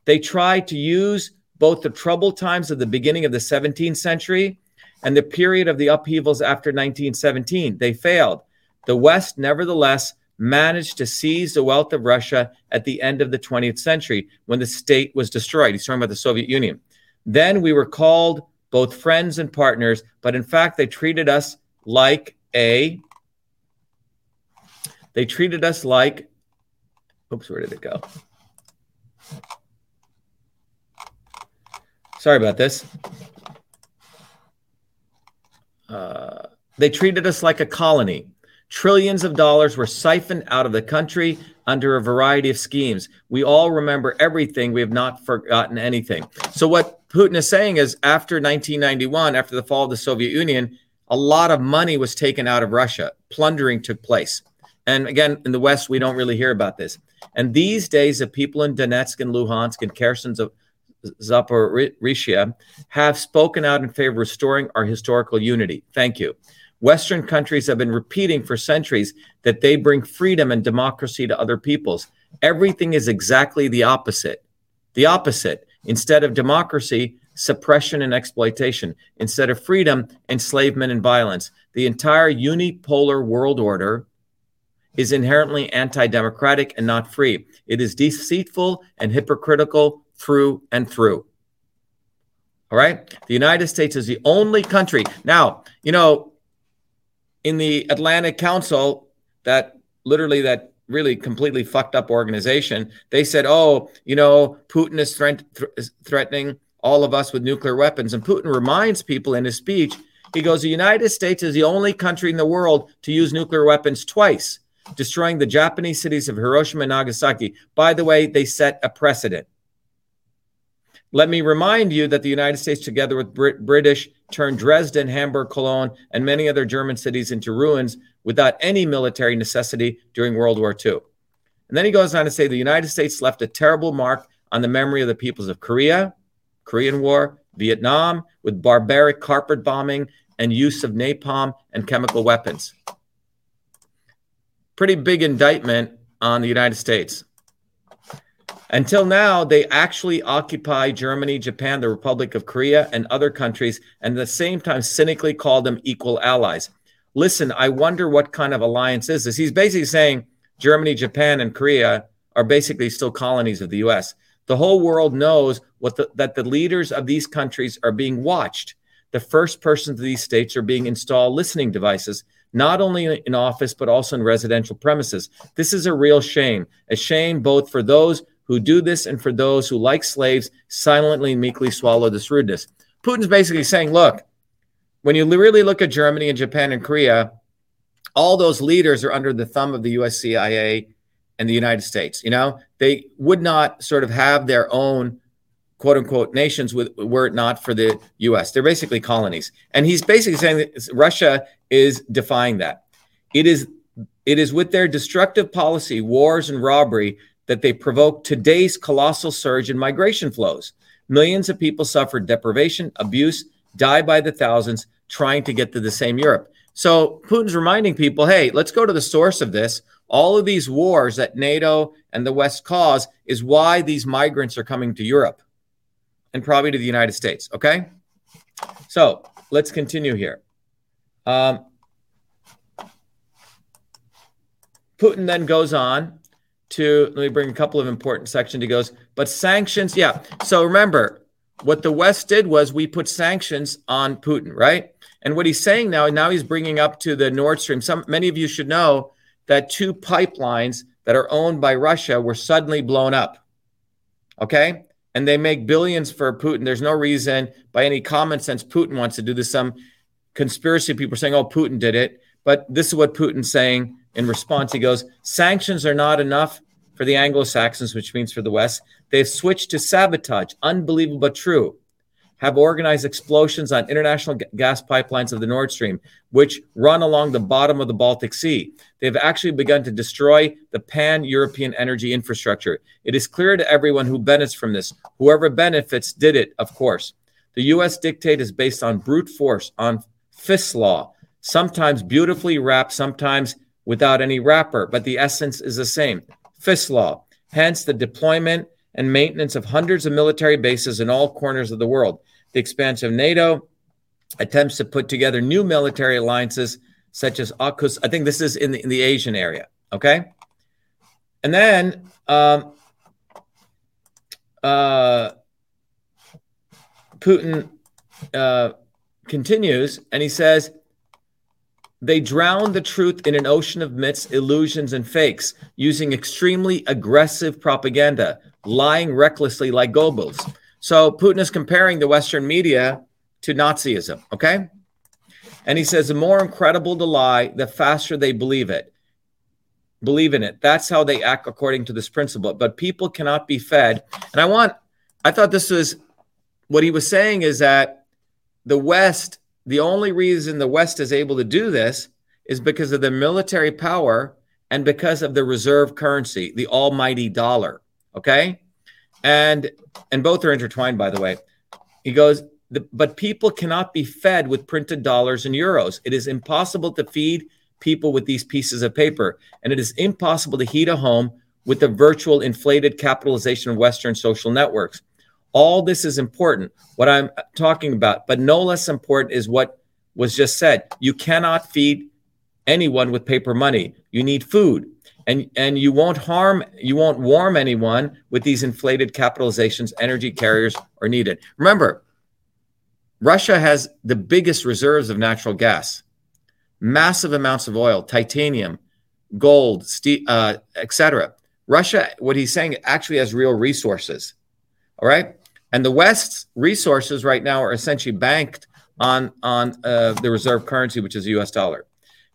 They tried to use both the troubled times of the beginning of the 17th century and the period of the upheavals after 1917. They failed. The West, nevertheless, managed to seize the wealth of Russia at the end of the 20th century when the state was destroyed. He's talking about the Soviet Union. Then we were called both friends and partners, but in fact, they treated us like a they treated us like, oops, where did it go? Sorry about this. Uh, they treated us like a colony. Trillions of dollars were siphoned out of the country under a variety of schemes. We all remember everything. We have not forgotten anything. So, what Putin is saying is after 1991, after the fall of the Soviet Union, a lot of money was taken out of Russia. Plundering took place. And again, in the West, we don't really hear about this. And these days, the people in Donetsk and Luhansk and Kherson, Zaporizhia have spoken out in favor of restoring our historical unity. Thank you. Western countries have been repeating for centuries that they bring freedom and democracy to other peoples. Everything is exactly the opposite. The opposite. Instead of democracy, suppression and exploitation. Instead of freedom, enslavement and violence. The entire unipolar world order is inherently anti democratic and not free. It is deceitful and hypocritical through and through. All right. The United States is the only country. Now, you know, in the Atlantic Council, that literally that really completely fucked up organization, they said, oh, you know, Putin is thre- th- threatening all of us with nuclear weapons. And Putin reminds people in his speech, he goes, the United States is the only country in the world to use nuclear weapons twice destroying the Japanese cities of Hiroshima and Nagasaki. By the way, they set a precedent. Let me remind you that the United States, together with Brit- British, turned Dresden, Hamburg, Cologne, and many other German cities into ruins without any military necessity during World War II. And then he goes on to say the United States left a terrible mark on the memory of the peoples of Korea, Korean War, Vietnam, with barbaric carpet bombing and use of napalm and chemical weapons pretty big indictment on the United States. Until now, they actually occupy Germany, Japan, the Republic of Korea, and other countries, and at the same time cynically call them equal allies. Listen, I wonder what kind of alliance is this. He's basically saying Germany, Japan, and Korea are basically still colonies of the US. The whole world knows the, that the leaders of these countries are being watched. The first persons of these states are being installed listening devices not only in office, but also in residential premises. This is a real shame, a shame both for those who do this and for those who, like slaves, silently and meekly swallow this rudeness. Putin's basically saying, look, when you really look at Germany and Japan and Korea, all those leaders are under the thumb of the US CIA and the United States. You know, they would not sort of have their own quote unquote nations with, were it not for the US. They're basically colonies. And he's basically saying that Russia is defying that. It is it is with their destructive policy, wars and robbery that they provoke today's colossal surge in migration flows. Millions of people suffer deprivation, abuse, die by the thousands trying to get to the same Europe. So Putin's reminding people, hey, let's go to the source of this. All of these wars that NATO and the West cause is why these migrants are coming to Europe and probably to the United States. Okay. So let's continue here. Um, Putin then goes on to let me bring a couple of important sections. He goes, but sanctions, yeah. So remember, what the West did was we put sanctions on Putin, right? And what he's saying now, now he's bringing up to the Nord Stream. Some many of you should know that two pipelines that are owned by Russia were suddenly blown up. Okay, and they make billions for Putin. There's no reason, by any common sense, Putin wants to do this. Some conspiracy people are saying, "Oh, Putin did it," but this is what Putin's saying in response. He goes, "Sanctions are not enough." For the Anglo Saxons, which means for the West, they've switched to sabotage. Unbelievable but true have organized explosions on international g- gas pipelines of the Nord Stream, which run along the bottom of the Baltic Sea. They've actually begun to destroy the pan European energy infrastructure. It is clear to everyone who benefits from this. Whoever benefits did it, of course. The U.S. dictate is based on brute force, on fist law, sometimes beautifully wrapped, sometimes without any wrapper, but the essence is the same fist law. Hence, the deployment and maintenance of hundreds of military bases in all corners of the world the expansion of NATO, attempts to put together new military alliances such as AUKUS. I think this is in the, in the Asian area. Okay. And then um, uh, Putin uh, continues and he says, they drown the truth in an ocean of myths, illusions, and fakes using extremely aggressive propaganda, lying recklessly like Goebbels. So Putin is comparing the Western media to Nazism, okay? And he says the more incredible the lie, the faster they believe it. Believe in it. That's how they act according to this principle. But people cannot be fed. And I want, I thought this was what he was saying is that the West, the only reason the West is able to do this is because of the military power and because of the reserve currency, the almighty dollar. Okay? And and both are intertwined by the way. He goes but people cannot be fed with printed dollars and euros. It is impossible to feed people with these pieces of paper and it is impossible to heat a home with the virtual inflated capitalization of western social networks all this is important what i'm talking about but no less important is what was just said. You cannot feed anyone with paper money. You need food. And and you won't harm you won't warm anyone with these inflated capitalizations energy carriers are needed. Remember russia has the biggest reserves of natural gas. Massive amounts of oil titanium gold ste- uh, etc russia what he's saying actually has real resources all right and the west's resources right now are essentially banked on on uh, the reserve currency which is the us dollar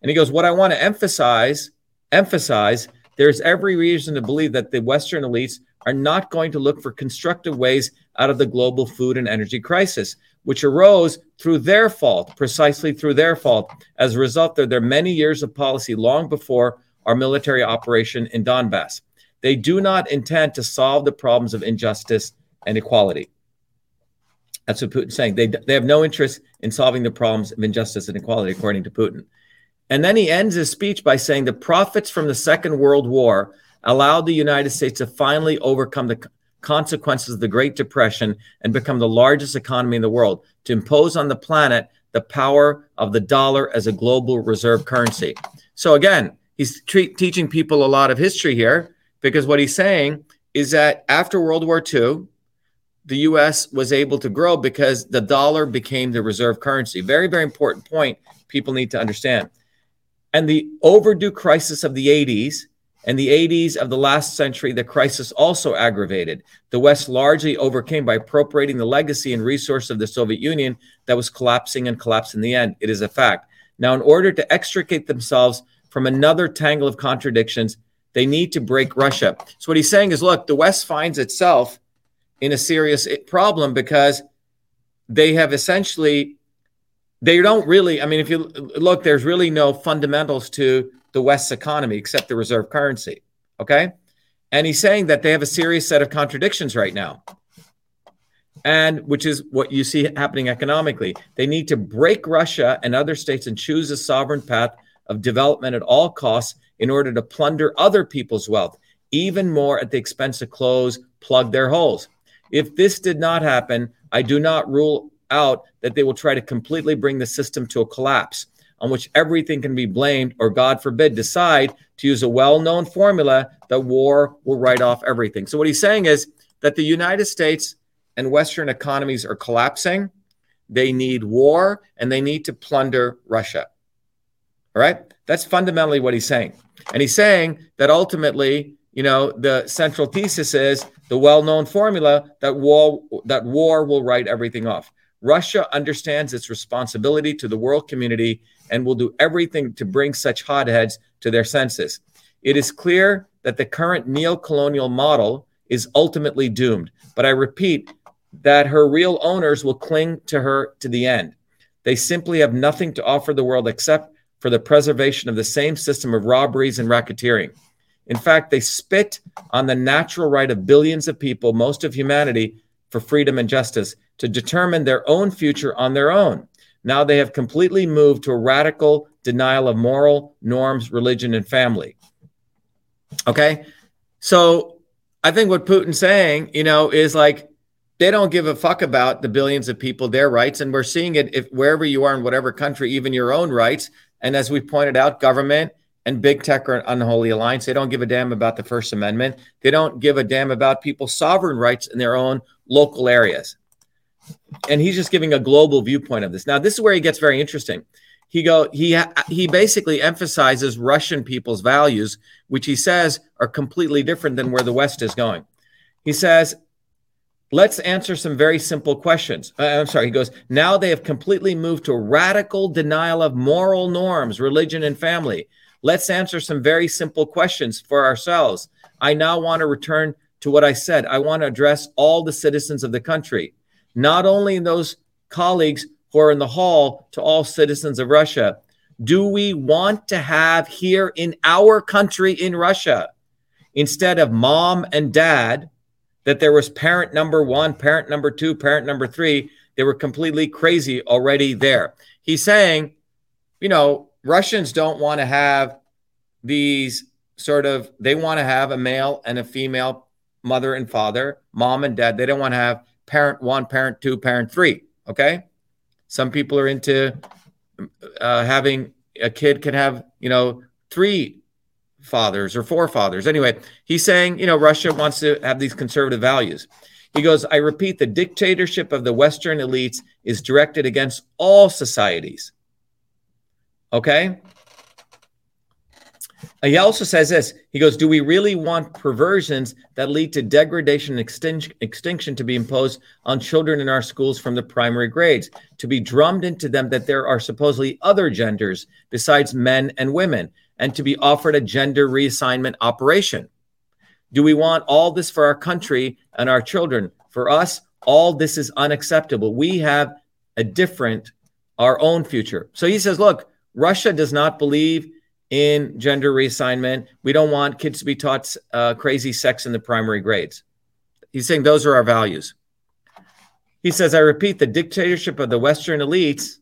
and he goes what i want to emphasize emphasize there's every reason to believe that the Western elites are not going to look for constructive ways out of the global food and energy crisis, which arose through their fault, precisely through their fault, as a result of their many years of policy long before our military operation in Donbass. They do not intend to solve the problems of injustice and equality. That's what Putin's saying. They, they have no interest in solving the problems of injustice and equality, according to Putin. And then he ends his speech by saying the profits from the Second World War allowed the United States to finally overcome the consequences of the Great Depression and become the largest economy in the world, to impose on the planet the power of the dollar as a global reserve currency. So, again, he's tre- teaching people a lot of history here because what he's saying is that after World War II, the US was able to grow because the dollar became the reserve currency. Very, very important point people need to understand and the overdue crisis of the 80s and the 80s of the last century, the crisis also aggravated. The West largely overcame by appropriating the legacy and resource of the Soviet Union that was collapsing and collapsed in the end. It is a fact. Now, in order to extricate themselves from another tangle of contradictions, they need to break Russia. So, what he's saying is look, the West finds itself in a serious problem because they have essentially they don't really i mean if you look there's really no fundamentals to the west's economy except the reserve currency okay? And he's saying that they have a serious set of contradictions right now. And which is what you see happening economically. They need to break russia and other states and choose a sovereign path of development at all costs in order to plunder other people's wealth even more at the expense of clothes plug their holes if this did not happen i do not rule out that they will try to completely bring the system to a collapse on which everything can be blamed, or God forbid, decide to use a well known formula that war will write off everything. So, what he's saying is that the United States and Western economies are collapsing. They need war and they need to plunder Russia. All right? That's fundamentally what he's saying. And he's saying that ultimately, you know, the central thesis is the well known formula that war, that war will write everything off. Russia understands its responsibility to the world community and will do everything to bring such hotheads to their senses. It is clear that the current neo-colonial model is ultimately doomed, but I repeat that her real owners will cling to her to the end. They simply have nothing to offer the world except for the preservation of the same system of robberies and racketeering. In fact, they spit on the natural right of billions of people, most of humanity, for freedom and justice to determine their own future on their own. Now they have completely moved to a radical denial of moral norms, religion, and family. Okay. So I think what Putin's saying, you know, is like they don't give a fuck about the billions of people, their rights. And we're seeing it if wherever you are in whatever country, even your own rights. And as we pointed out, government and big tech are an unholy alliance. They don't give a damn about the First Amendment. They don't give a damn about people's sovereign rights in their own local areas. And he's just giving a global viewpoint of this. Now, this is where he gets very interesting. He go he he basically emphasizes Russian people's values, which he says are completely different than where the West is going. He says, "Let's answer some very simple questions." Uh, I'm sorry. He goes, "Now they have completely moved to radical denial of moral norms, religion, and family. Let's answer some very simple questions for ourselves. I now want to return to what I said. I want to address all the citizens of the country, not only those colleagues who are in the hall, to all citizens of Russia. Do we want to have here in our country in Russia, instead of mom and dad, that there was parent number one, parent number two, parent number three? They were completely crazy already there. He's saying, you know, Russians don't want to have these sort of, they want to have a male and a female mother and father, mom and dad. They don't want to have parent one, parent two, parent three. Okay. Some people are into uh, having a kid can have, you know, three fathers or four fathers. Anyway, he's saying, you know, Russia wants to have these conservative values. He goes, I repeat, the dictatorship of the Western elites is directed against all societies. Okay. He also says this. He goes, Do we really want perversions that lead to degradation and extinction to be imposed on children in our schools from the primary grades, to be drummed into them that there are supposedly other genders besides men and women, and to be offered a gender reassignment operation? Do we want all this for our country and our children? For us, all this is unacceptable. We have a different, our own future. So he says, Look, Russia does not believe in gender reassignment. We don't want kids to be taught uh, crazy sex in the primary grades. He's saying those are our values. He says, I repeat, the dictatorship of the Western elites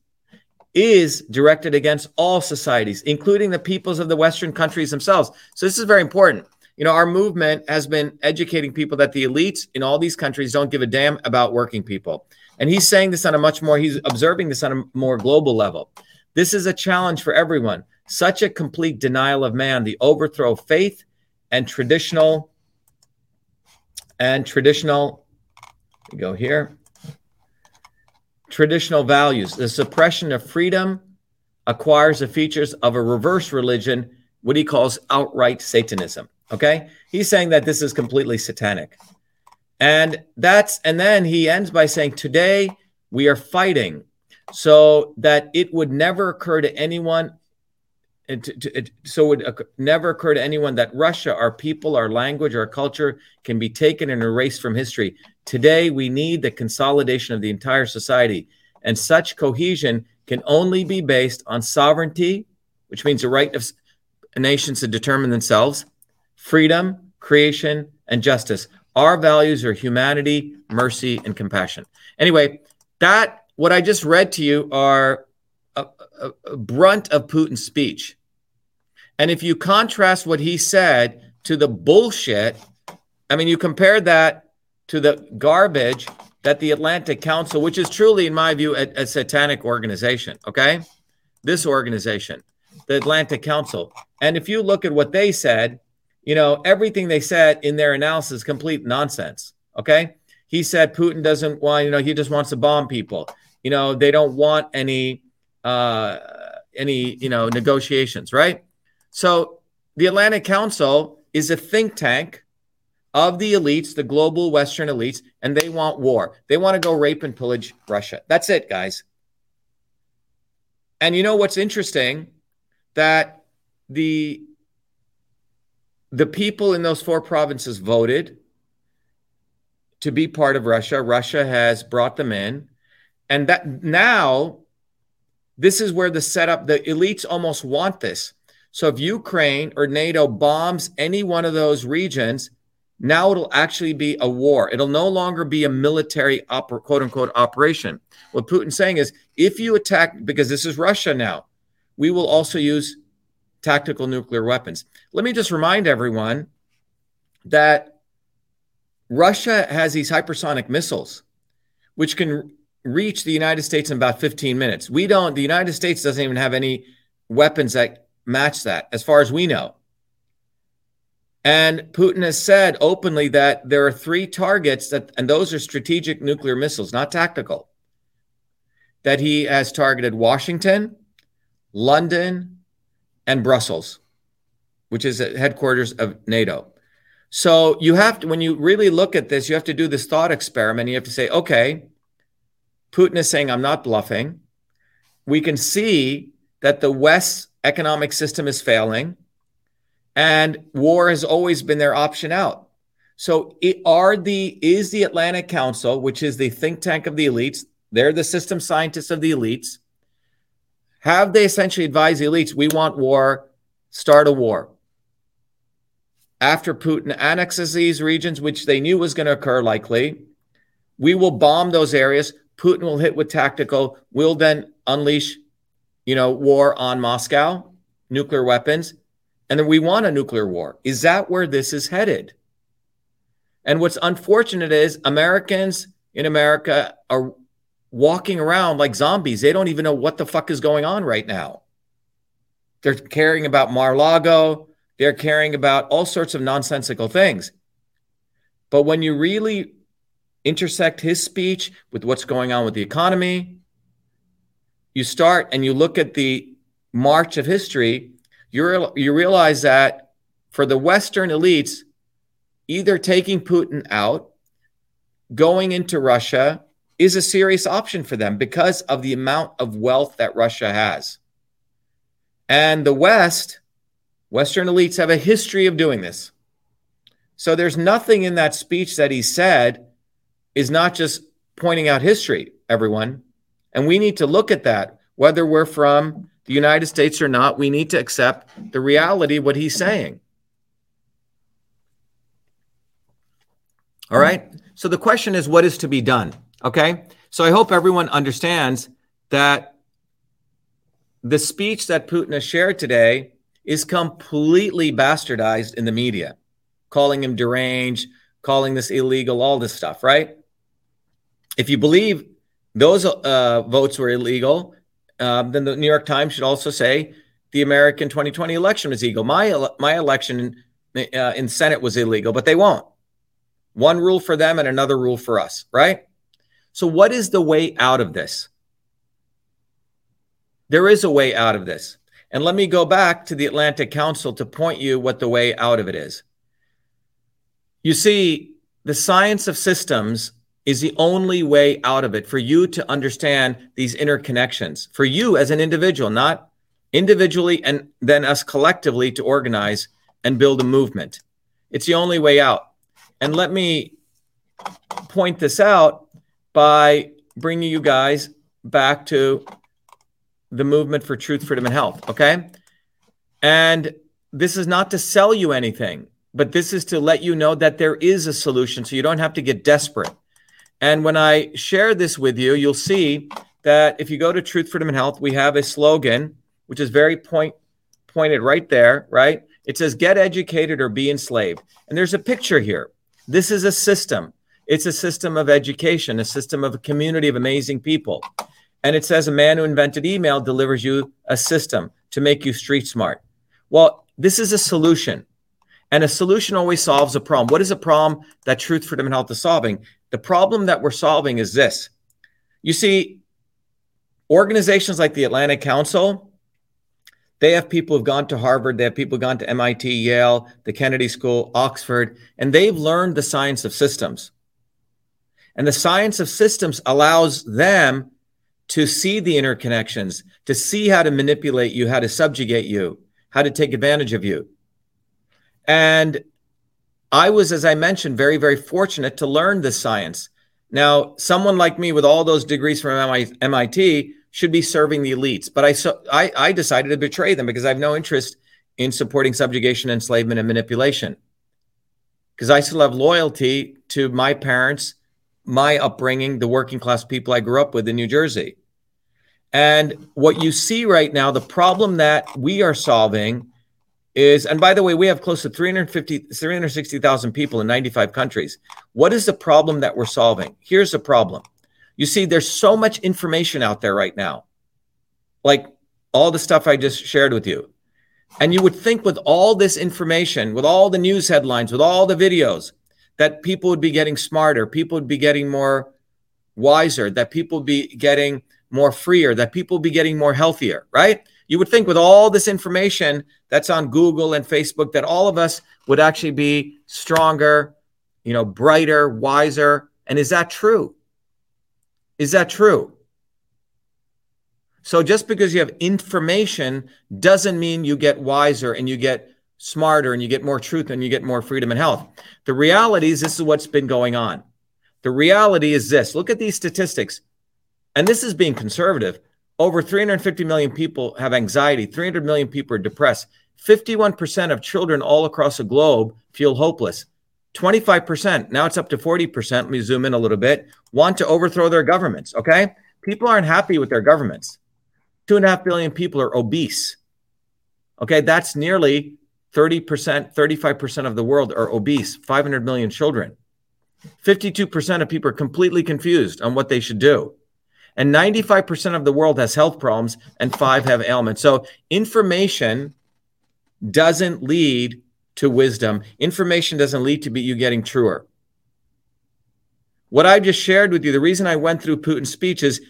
is directed against all societies, including the peoples of the Western countries themselves. So this is very important. You know, our movement has been educating people that the elites in all these countries don't give a damn about working people. And he's saying this on a much more, he's observing this on a more global level. This is a challenge for everyone such a complete denial of man, the overthrow of faith and traditional and traditional we go here traditional values the suppression of freedom acquires the features of a reverse religion what he calls outright satanism Okay. He's saying that this is completely satanic. And that's, and then he ends by saying, Today we are fighting so that it would never occur to anyone. To, it, so it would never occur to anyone that Russia, our people, our language, our culture can be taken and erased from history. Today, we need the consolidation of the entire society. And such cohesion can only be based on sovereignty, which means the right of nations to determine themselves, freedom, creation, and justice. Our values are humanity, mercy, and compassion. Anyway, that what I just read to you are a, a, a brunt of Putin's speech. And if you contrast what he said to the bullshit, I mean, you compare that to the garbage that the Atlantic Council, which is truly, in my view, a, a satanic organization, okay? This organization, the Atlantic Council. And if you look at what they said, you know, everything they said in their analysis complete nonsense. Okay. He said Putin doesn't want, you know, he just wants to bomb people. You know, they don't want any uh any, you know, negotiations, right? So the Atlantic Council is a think tank of the elites, the global Western elites, and they want war. They want to go rape and pillage Russia. That's it, guys. And you know what's interesting? That the the people in those four provinces voted to be part of Russia. Russia has brought them in. And that now, this is where the setup, the elites almost want this. So if Ukraine or NATO bombs any one of those regions, now it'll actually be a war. It'll no longer be a military quote unquote operation. What Putin's saying is if you attack, because this is Russia now, we will also use tactical nuclear weapons. Let me just remind everyone that Russia has these hypersonic missiles, which can reach the United States in about 15 minutes. We don't, the United States doesn't even have any weapons that match that, as far as we know. And Putin has said openly that there are three targets that, and those are strategic nuclear missiles, not tactical, that he has targeted Washington, London, and Brussels, which is the headquarters of NATO. So you have to, when you really look at this, you have to do this thought experiment. You have to say, okay, Putin is saying, I'm not bluffing. We can see that the West's economic system is failing, and war has always been their option out. So it are the is the Atlantic Council, which is the think tank of the elites, they're the system scientists of the elites, have they essentially advised the elites, we want war, start a war? After Putin annexes these regions, which they knew was going to occur likely, we will bomb those areas. Putin will hit with tactical. We'll then unleash, you know, war on Moscow, nuclear weapons, and then we want a nuclear war. Is that where this is headed? And what's unfortunate is Americans in America are walking around like zombies. They don't even know what the fuck is going on right now. They're caring about Mar-Lago. They're caring about all sorts of nonsensical things. But when you really intersect his speech with what's going on with the economy, you start and you look at the march of history, you you realize that for the Western elites, either taking Putin out, going into Russia, is a serious option for them because of the amount of wealth that Russia has. And the West, Western elites have a history of doing this. So there's nothing in that speech that he said is not just pointing out history, everyone. And we need to look at that, whether we're from the United States or not, we need to accept the reality what he's saying. All right. So the question is, what is to be done? Okay. So I hope everyone understands that the speech that Putin has shared today is completely bastardized in the media, calling him deranged, calling this illegal, all this stuff, right? If you believe those uh, votes were illegal, uh, then the New York Times should also say the American 2020 election was illegal. My my election uh, in Senate was illegal, but they won't. One rule for them and another rule for us, right? So, what is the way out of this? There is a way out of this. And let me go back to the Atlantic Council to point you what the way out of it is. You see, the science of systems is the only way out of it for you to understand these interconnections, for you as an individual, not individually and then us collectively to organize and build a movement. It's the only way out. And let me point this out by bringing you guys back to the movement for truth, freedom, and health. Okay. And this is not to sell you anything, but this is to let you know that there is a solution so you don't have to get desperate. And when I share this with you, you'll see that if you go to Truth, Freedom, and Health, we have a slogan, which is very point pointed right there, right? It says, get educated or be enslaved. And there's a picture here. This is a system. It's a system of education, a system of a community of amazing people. And it says, a man who invented email delivers you a system to make you street smart. Well, this is a solution. And a solution always solves a problem. What is a problem that Truth, Freedom, and Health is solving? The problem that we're solving is this. You see, organizations like the Atlantic Council, they have people who've gone to Harvard, they have people who've gone to MIT, Yale, the Kennedy School, Oxford, and they've learned the science of systems. And the science of systems allows them to see the interconnections, to see how to manipulate you, how to subjugate you, how to take advantage of you. And I was, as I mentioned, very, very fortunate to learn this science. Now, someone like me with all those degrees from MIT should be serving the elites, but I, so, I, I decided to betray them because I have no interest in supporting subjugation, enslavement, and manipulation. Because I still have loyalty to my parents, my upbringing, the working class people I grew up with in New Jersey. And what you see right now, the problem that we are solving is, and by the way, we have close to 350, 360,000 people in 95 countries. What is the problem that we're solving? Here's the problem. You see, there's so much information out there right now, like all the stuff I just shared with you. And you would think with all this information, with all the news headlines, with all the videos, that people would be getting smarter, people would be getting more wiser, that people would be getting more freer, that people would be getting more healthier, right? You would think with all this information that's on Google and Facebook that all of us would actually be stronger, you know, brighter, wiser. And is that true? Is that true? So just because you have information doesn't mean you get wiser and you get smarter and you get more truth and you get more freedom and health. The reality is this is what's been going on. The reality is this. Look at these statistics. And this is being conservative. Over 350 million people have anxiety, 300 million people are depressed. 51% of children all across the globe feel hopeless. 25%, now it's up to 40%. Let me zoom in a little bit, want to overthrow their governments. Okay. People aren't happy with their governments. Two and a half billion people are obese. Okay. That's nearly 30%, 35% of the world are obese, 500 million children. 52% of people are completely confused on what they should do. And 95% of the world has health problems and five have ailments. So information doesn't lead to wisdom. Information doesn't lead to you getting truer. What I just shared with you, the reason I went through Putin's speech is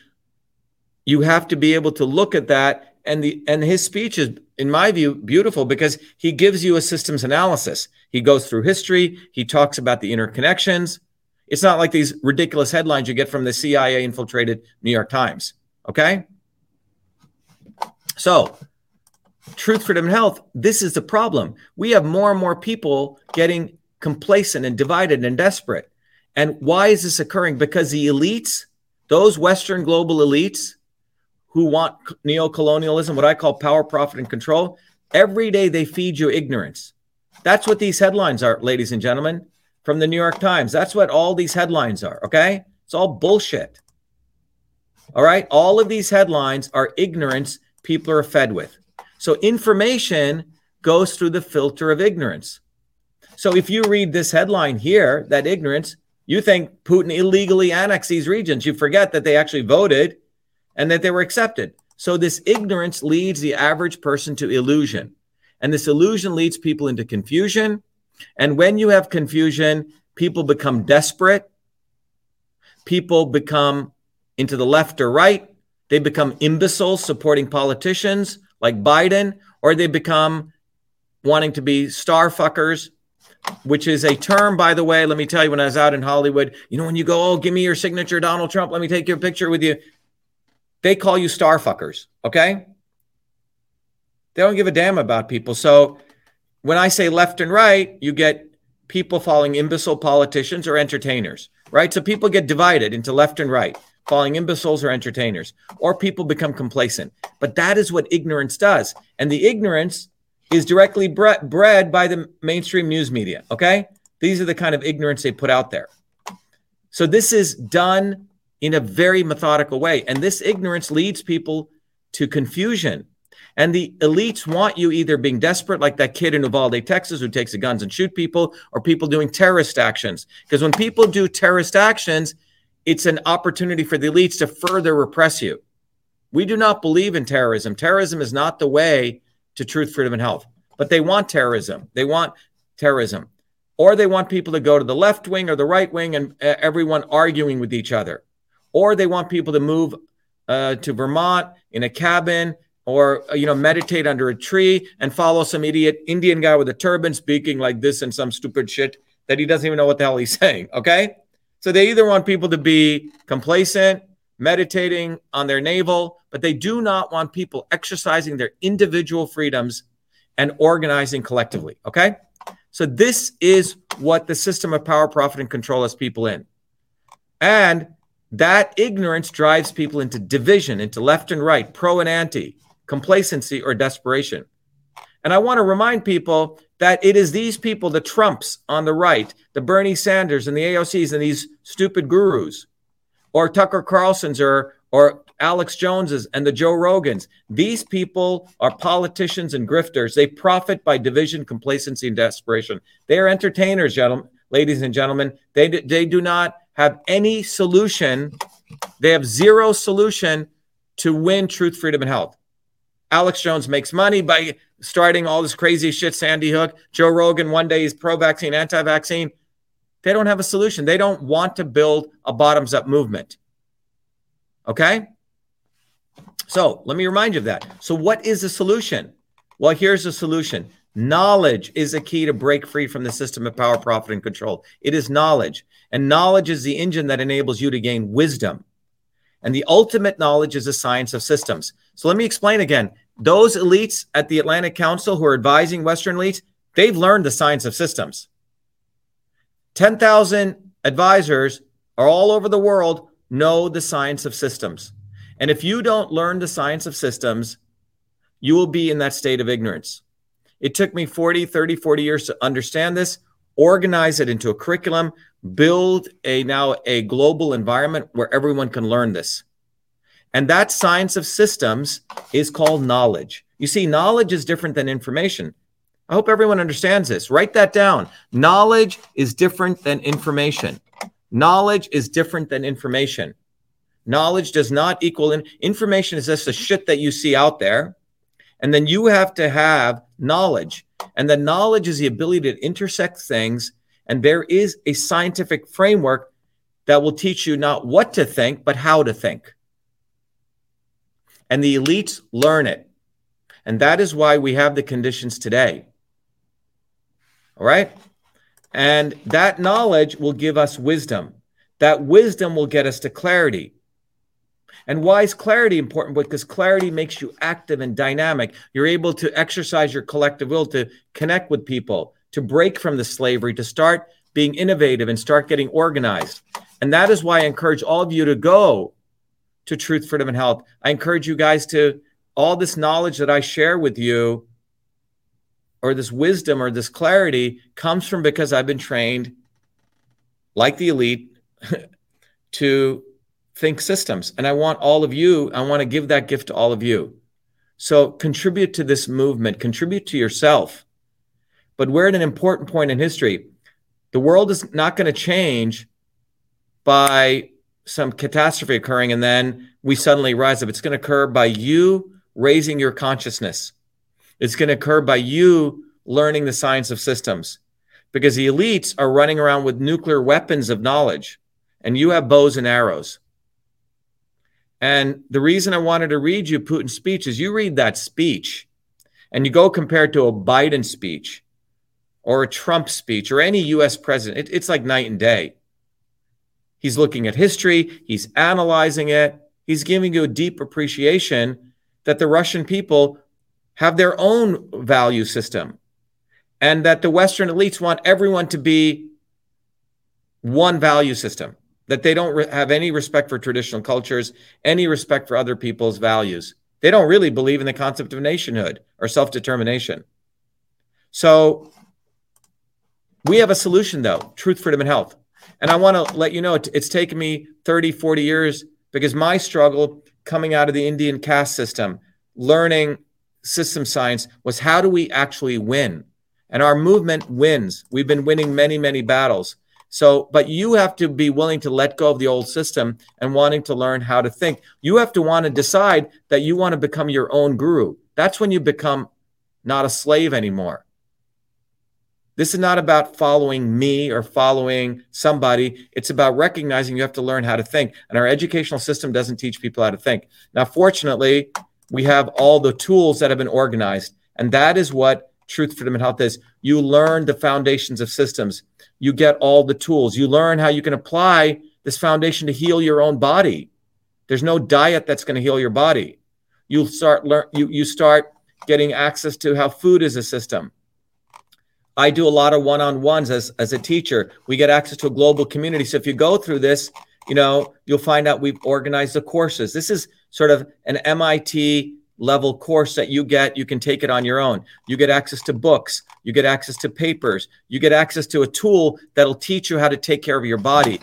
you have to be able to look at that and the and his speech is in my view beautiful because he gives you a systems analysis. He goes through history, he talks about the interconnections, it's not like these ridiculous headlines you get from the CIA infiltrated New York Times. Okay. So, truth, freedom, and health, this is the problem. We have more and more people getting complacent and divided and desperate. And why is this occurring? Because the elites, those Western global elites who want neocolonialism, what I call power, profit, and control, every day they feed you ignorance. That's what these headlines are, ladies and gentlemen from the New York Times. That's what all these headlines are, okay? It's all bullshit. All right? All of these headlines are ignorance people are fed with. So information goes through the filter of ignorance. So if you read this headline here, that ignorance, you think Putin illegally annexed these regions. You forget that they actually voted and that they were accepted. So this ignorance leads the average person to illusion. And this illusion leads people into confusion and when you have confusion, people become desperate. People become into the left or right. They become imbeciles supporting politicians like Biden, or they become wanting to be star fuckers which is a term, by the way. Let me tell you, when I was out in Hollywood, you know, when you go, oh, give me your signature, Donald Trump, let me take your picture with you. They call you star fuckers, okay? They don't give a damn about people. So when I say left and right, you get people following imbecile politicians or entertainers, right? So people get divided into left and right, following imbeciles or entertainers, or people become complacent. But that is what ignorance does. And the ignorance is directly bre- bred by the mainstream news media, okay? These are the kind of ignorance they put out there. So this is done in a very methodical way. And this ignorance leads people to confusion and the elites want you either being desperate, like that kid in Uvalde, Texas, who takes the guns and shoot people, or people doing terrorist actions. Because when people do terrorist actions, it's an opportunity for the elites to further repress you. We do not believe in terrorism. Terrorism is not the way to truth, freedom, and health. But they want terrorism. They want terrorism. Or they want people to go to the left wing or the right wing and uh, everyone arguing with each other. Or they want people to move uh, to Vermont in a cabin or uh, you know meditate under a tree and follow some idiot indian guy with a turban speaking like this and some stupid shit that he doesn't even know what the hell he's (laughs) saying okay? So they either want people to be complacent meditating on their navel but they do not want people exercising their individual freedoms and organizing collectively okay? So this is what the system of power profit and control has people in. And that ignorance drives people into division into left and right pro and anti complacency, or desperation. And I want to remind people that it is these people, the Trumps on the right, the Bernie Sanders and the AOCs and these stupid gurus, or Tucker Carlson's or, or Alex Jones's and the Joe Rogans. These people are politicians and grifters. They profit by division, complacency, and desperation. They are entertainers, gentlemen, ladies and gentlemen. They, they do not have any solution. They have zero solution to win truth, freedom, and health. Alex Jones makes money by starting all this crazy shit, Sandy Hook. Joe Rogan, one day he's pro vaccine, anti vaccine. They don't have a solution. They don't want to build a bottoms up movement. Okay? So let me remind you of that. So, what is the solution? Well, here's the solution knowledge is a key to break free from the system of power, profit, and control. It is knowledge. And knowledge is the engine that enables you to gain wisdom. And the ultimate knowledge is the science of systems. So let me explain again. Those elites at the Atlantic Council who are advising Western elites, they've learned the science of systems. 10,000 advisors are all over the world know the science of systems. And if you don't learn the science of systems, you will be in that state of ignorance. It took me 40, 30, 40 years to understand this, organize it into a curriculum, build a now a global environment where everyone can learn this. And that science of systems is called knowledge. You see, knowledge is different than information. I hope everyone understands this. Write that down. Knowledge is different than information. Knowledge is different than information. Knowledge does not equal in, information is just the shit that you see out there. And then you have to have knowledge. And the knowledge is the ability to intersect things and there is a scientific framework that will teach you not what to think, but how to think. And the elites learn it. And that is why we have the conditions today. All right? And that knowledge will give us wisdom. That wisdom will get us to clarity. And why is clarity important? Because clarity makes you active and dynamic. You're able to exercise your collective will to connect with people, to break from the slavery, to start being innovative and start getting organized. And that is why I encourage all of you to go to Truth, Freedom, and Health. I encourage you guys to all this knowledge that I share with you, or this wisdom or this clarity, comes from because I've been trained, like the elite, (laughs) to think systems. And I want all of you, I want to give that gift to all of you. So contribute to this movement, contribute to yourself but we're at an important point in history. The world is not going to change by some catastrophe occurring and then we suddenly rise up. It's going to occur by you raising your consciousness. It's going to occur by you learning the science of systems because the elites are running around with nuclear weapons of knowledge and you have bows and arrows. And the reason I wanted to read you Putin's speech is you read that speech and you go compare it to a Biden speech or a Trump speech or any US president, it, it's like night and day. He's looking at history, he's analyzing it, he's giving you a deep appreciation that the Russian people have their own value system and that the Western elites want everyone to be one value system, that they don't re- have any respect for traditional cultures, any respect for other people's values. They don't really believe in the concept of nationhood or self determination. So we have a solution, though truth, freedom, and health. And I want to let you know it's taken me 30, 40 years because my struggle coming out of the Indian caste system, learning system science, was how do we actually win? And our movement wins. We've been winning many, many battles. So, but you have to be willing to let go of the old system and wanting to learn how to think. You have to want to decide that you want to become your own guru. That's when you become not a slave anymore. This is not about following me or following somebody. It's about recognizing you have to learn how to think. And our educational system doesn't teach people how to think. Now, fortunately, we have all the tools that have been organized. And that is what truth, freedom, and health is. You learn the foundations of systems. You get all the tools. You learn how you can apply this foundation to heal your own body. There's no diet that's going to heal your body. You start learn you you start getting access to how food is a system. I do a lot of one-on-ones as as a teacher. We get access to a global community. So if you go through this, you know, you'll find out we've organized the courses. This is sort of an MIT level course that you get. You can take it on your own. You get access to books. You get access to papers. You get access to a tool that'll teach you how to take care of your body.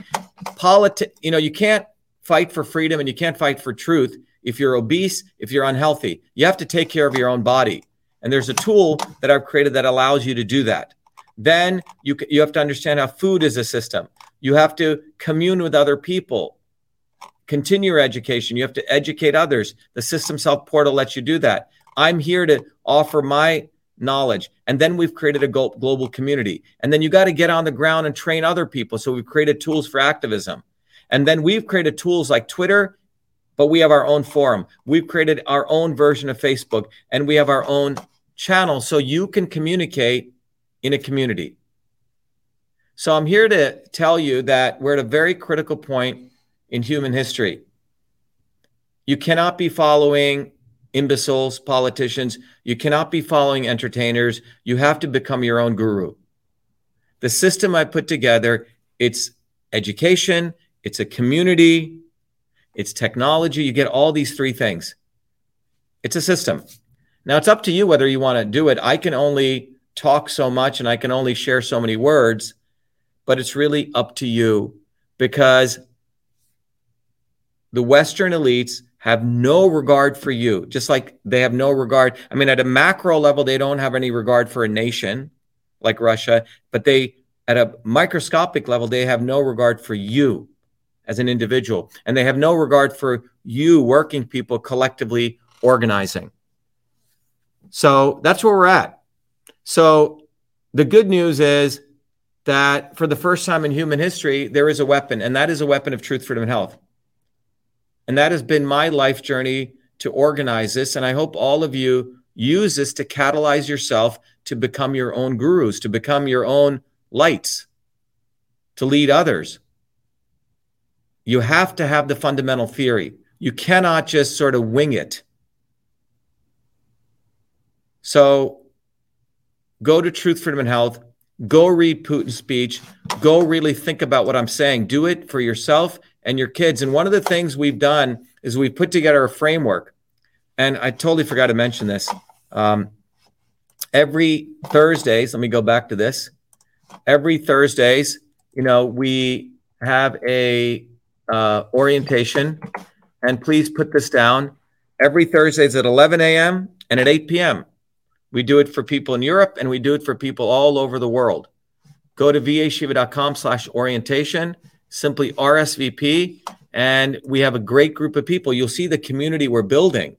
Politi- you know, you can't fight for freedom and you can't fight for truth if you're obese, if you're unhealthy. You have to take care of your own body. And there's a tool that I've created that allows you to do that. Then you, you have to understand how food is a system. You have to commune with other people continue your education. You have to educate others. The Systems Health Portal lets you do that. I'm here to offer my knowledge. And then we've created a global community. And then you got to get on the ground and train other people. So we've created tools for activism. And then we've created tools like Twitter, but we have our own forum. We've created our own version of Facebook and we have our own channel so you can communicate in a community. So I'm here to tell you that we're at a very critical point in human history. You cannot be following imbeciles, politicians. You cannot be following entertainers. You have to become your own guru. The system I put together, it's education, it's a community, it's technology. You get all these three things. It's a system. Now it's up to you whether you want to do it. I can only talk so much and I can only share so many words, but it's really up to you because the Western elites have no regard for you, just like they have no regard. I mean, at a macro level, they don't have any regard for a nation like Russia, but they, at a microscopic level, they have no regard for you as an individual. And they have no regard for you, working people, collectively organizing. So that's where we're at. So the good news is that for the first time in human history, there is a weapon, and that is a weapon of truth, freedom, and health. And that has been my life journey to organize this. And I hope all of you use this to catalyze yourself to become your own gurus, to become your own lights, to lead others. You have to have the fundamental theory. You cannot just sort of wing it. So go to Truth, Freedom, and Health. Go read Putin's speech. Go really think about what I'm saying. Do it for yourself and your kids. And one of the things we've done is we've put together a framework. And I totally forgot to mention this. Um, every Thursdays, let me go back to this. Every Thursdays, you know, we have a uh, orientation, and please put this down. Every Thursdays at 11 a.m. and at 8 p.m. We do it for people in Europe, and we do it for people all over the world. Go to vashiva.com slash orientation simply RSVP. And we have a great group of people. You'll see the community we're building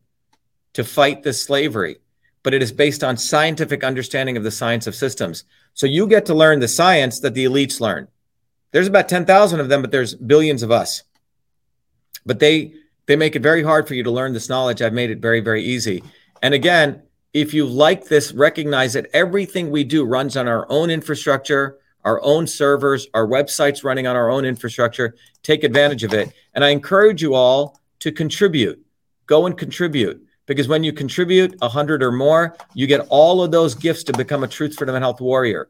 to fight this slavery, but it is based on scientific understanding of the science of systems. So you get to learn the science that the elites learn. There's about 10,000 of them, but there's billions of us. But they they make it very hard for you to learn this knowledge. I've made it very, very easy. And again, if you like this, recognize that everything we do runs on our own infrastructure, our own servers, our websites running on our own infrastructure. Take advantage of it. And I encourage you all to contribute. Go and contribute because when you contribute 100 or more, you get all of those gifts to become a truth, freedom, and health warrior.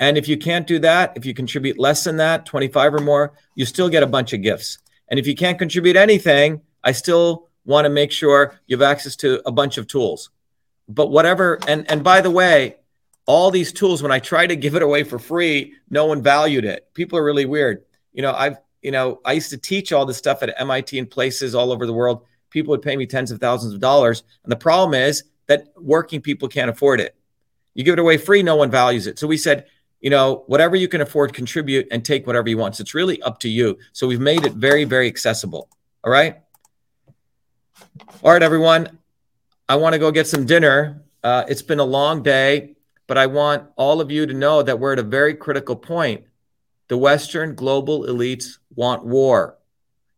And if you can't do that, if you contribute less than that, 25 or more, you still get a bunch of gifts. And if you can't contribute anything, I still want to make sure you have access to a bunch of tools. But whatever, and and by the way, all these tools, when I try to give it away for free, no one valued it. People are really weird. You know, I've, you know, I used to teach all this stuff at MIT and places all over the world. People would pay me tens of thousands of dollars. And the problem is that working people can't afford it. You give it away free, no one values it. So we said, you know, whatever you can afford, contribute and take whatever you want. So it's really up to you. So we've made it very, very accessible. All right. All right, everyone. I want to go get some dinner. Uh, it's been a long day. But I want all of you to know that we're at a very critical point. The Western global elites want war.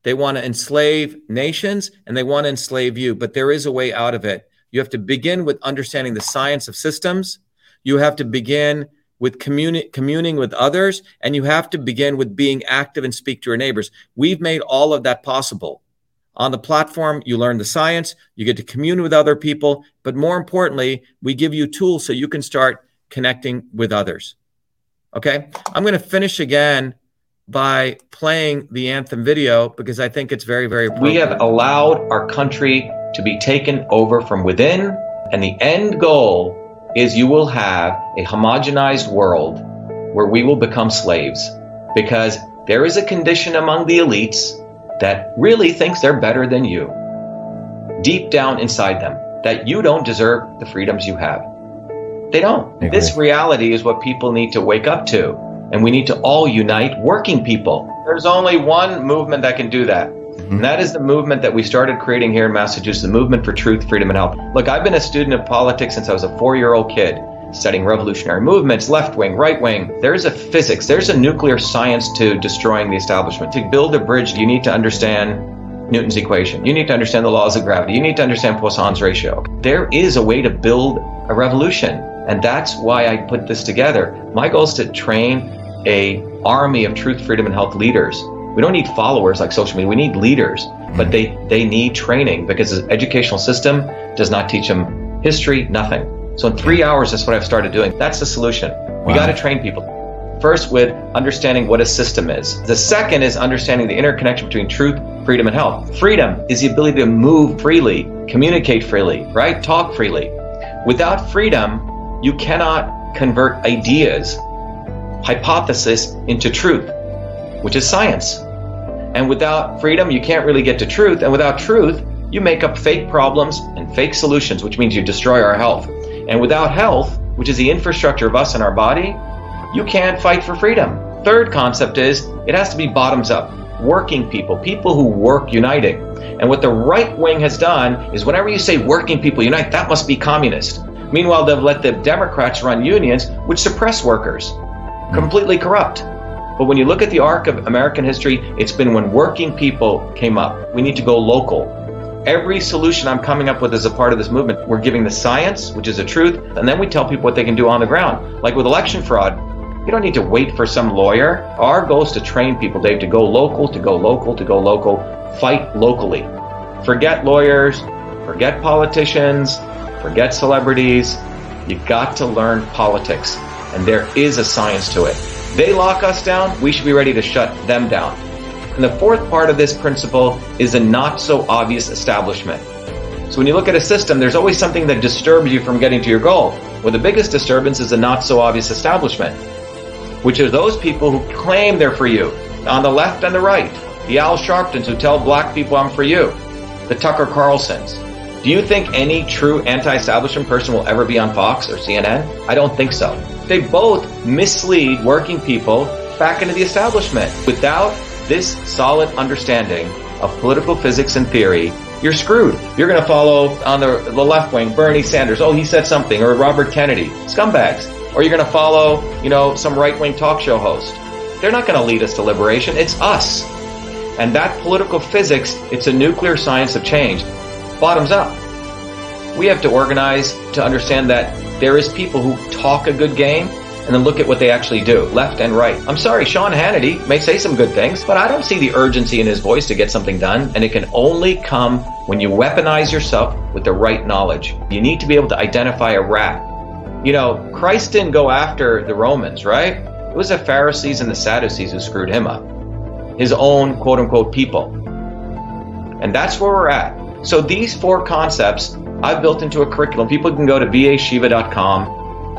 They want to enslave nations and they want to enslave you, but there is a way out of it. You have to begin with understanding the science of systems. You have to begin with communi- communing with others, and you have to begin with being active and speak to your neighbors. We've made all of that possible. On the platform, you learn the science, you get to commune with other people, but more importantly, we give you tools so you can start connecting with others. Okay, I'm going to finish again by playing the anthem video because I think it's very, very We have allowed our country to be taken over from within, and the end goal is you will have a homogenized world where we will become slaves because there is a condition among the elites that really thinks they're better than you, deep down inside them, that you don't deserve the freedoms you have. They don't. This reality is what people need to wake up to. And we need to all unite working people. There's only one movement that can do that. Mm-hmm. And that is the movement that we started creating here in Massachusetts, the movement for truth, freedom, and health. Look, I've been a student of politics since I was a four year old kid, studying revolutionary movements, left wing, right wing. There's a physics, there's a nuclear science to destroying the establishment. To build a bridge, you need to understand Newton's equation. You need to understand the laws of gravity. You need to understand Poisson's ratio. There is a way to build a revolution. And that's why I put this together. My goal is to train a army of truth, freedom, and health leaders. We don't need followers like social media. We need leaders, but mm-hmm. they, they need training because the educational system does not teach them history, nothing. So in three hours, that's what I've started doing. That's the solution. We got to train people. First, with understanding what a system is. The second is understanding the interconnection between truth, freedom, and health. Freedom is the ability to move freely, communicate freely, right? Talk freely. Without freedom, you cannot convert ideas hypothesis into truth, which is science. And without freedom, you can't really get to truth. And without truth, you make up fake problems and fake solutions, which means you destroy our health. And without health, which is the infrastructure of us and our body, you can't fight for freedom. Third concept is it has to be bottoms up, working people, people who work uniting. And what the right wing has done is whenever you say working people unite, that must be communist. Meanwhile, they've let the Democrats run unions, which suppress workers hmm. completely corrupt. But when you look at the arc of American history, it's been when working people came up. We need to go local. Every solution I'm coming up with as a part of this movement, we're giving the science, which is the truth, and then we tell people what they can do on the ground. Like with election fraud, you don't need to wait for some lawyer. Our goal is to train people, Dave, to go local, to go local, to go local, fight locally. Forget lawyers, forget politicians, forget celebrities. You've got to learn politics and there is a science to it. They lock us down, we should be ready to shut them down. And the fourth part of this principle is a not so obvious establishment. So when you look at a system, there's always something that disturbs you from getting to your goal. Well, the biggest disturbance is a not so obvious establishment, which are those people who claim they're for you, on the left and the right. The Al Sharptons who tell black people I'm for you. The Tucker Carlsons. Do you think any true anti-establishment person will ever be on Fox or CNN? I don't think so they both mislead working people back into the establishment. Without this solid understanding of political physics and theory, you're screwed. You're going to follow on the, the left wing Bernie Sanders. Oh, he said something, or Robert Kennedy, scumbags. Or you're going to follow, you know, some right wing talk show host. They're not going to lead us to liberation. It's us. And that political physics, it's a nuclear science of change. Bottoms up. We have to organize to understand that there is people who talk a good game and then look at what they actually do, left and right. I'm sorry, Sean Hannity may say some good things, but I don't see the urgency in his voice to get something done. And it can only come when you weaponize yourself with the right knowledge. You need to be able to identify a rat. You know, Christ didn't go after the Romans, right? It was the Pharisees and the Sadducees who screwed him up. His own quote unquote people. And that's where we're at. So these four concepts I've built into a curriculum. People can go to vashiva.com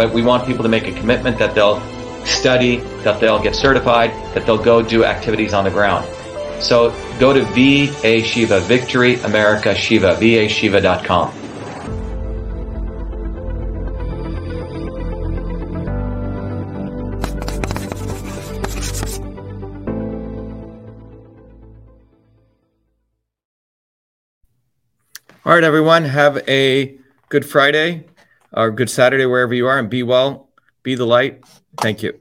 but we want people to make a commitment that they'll study, that they'll get certified, that they'll go do activities on the ground. So go to VA Shiva, Victory America Shiva, vashiva.com. All right, everyone, have a good Friday or good Saturday wherever you are, and be well, be the light. Thank you.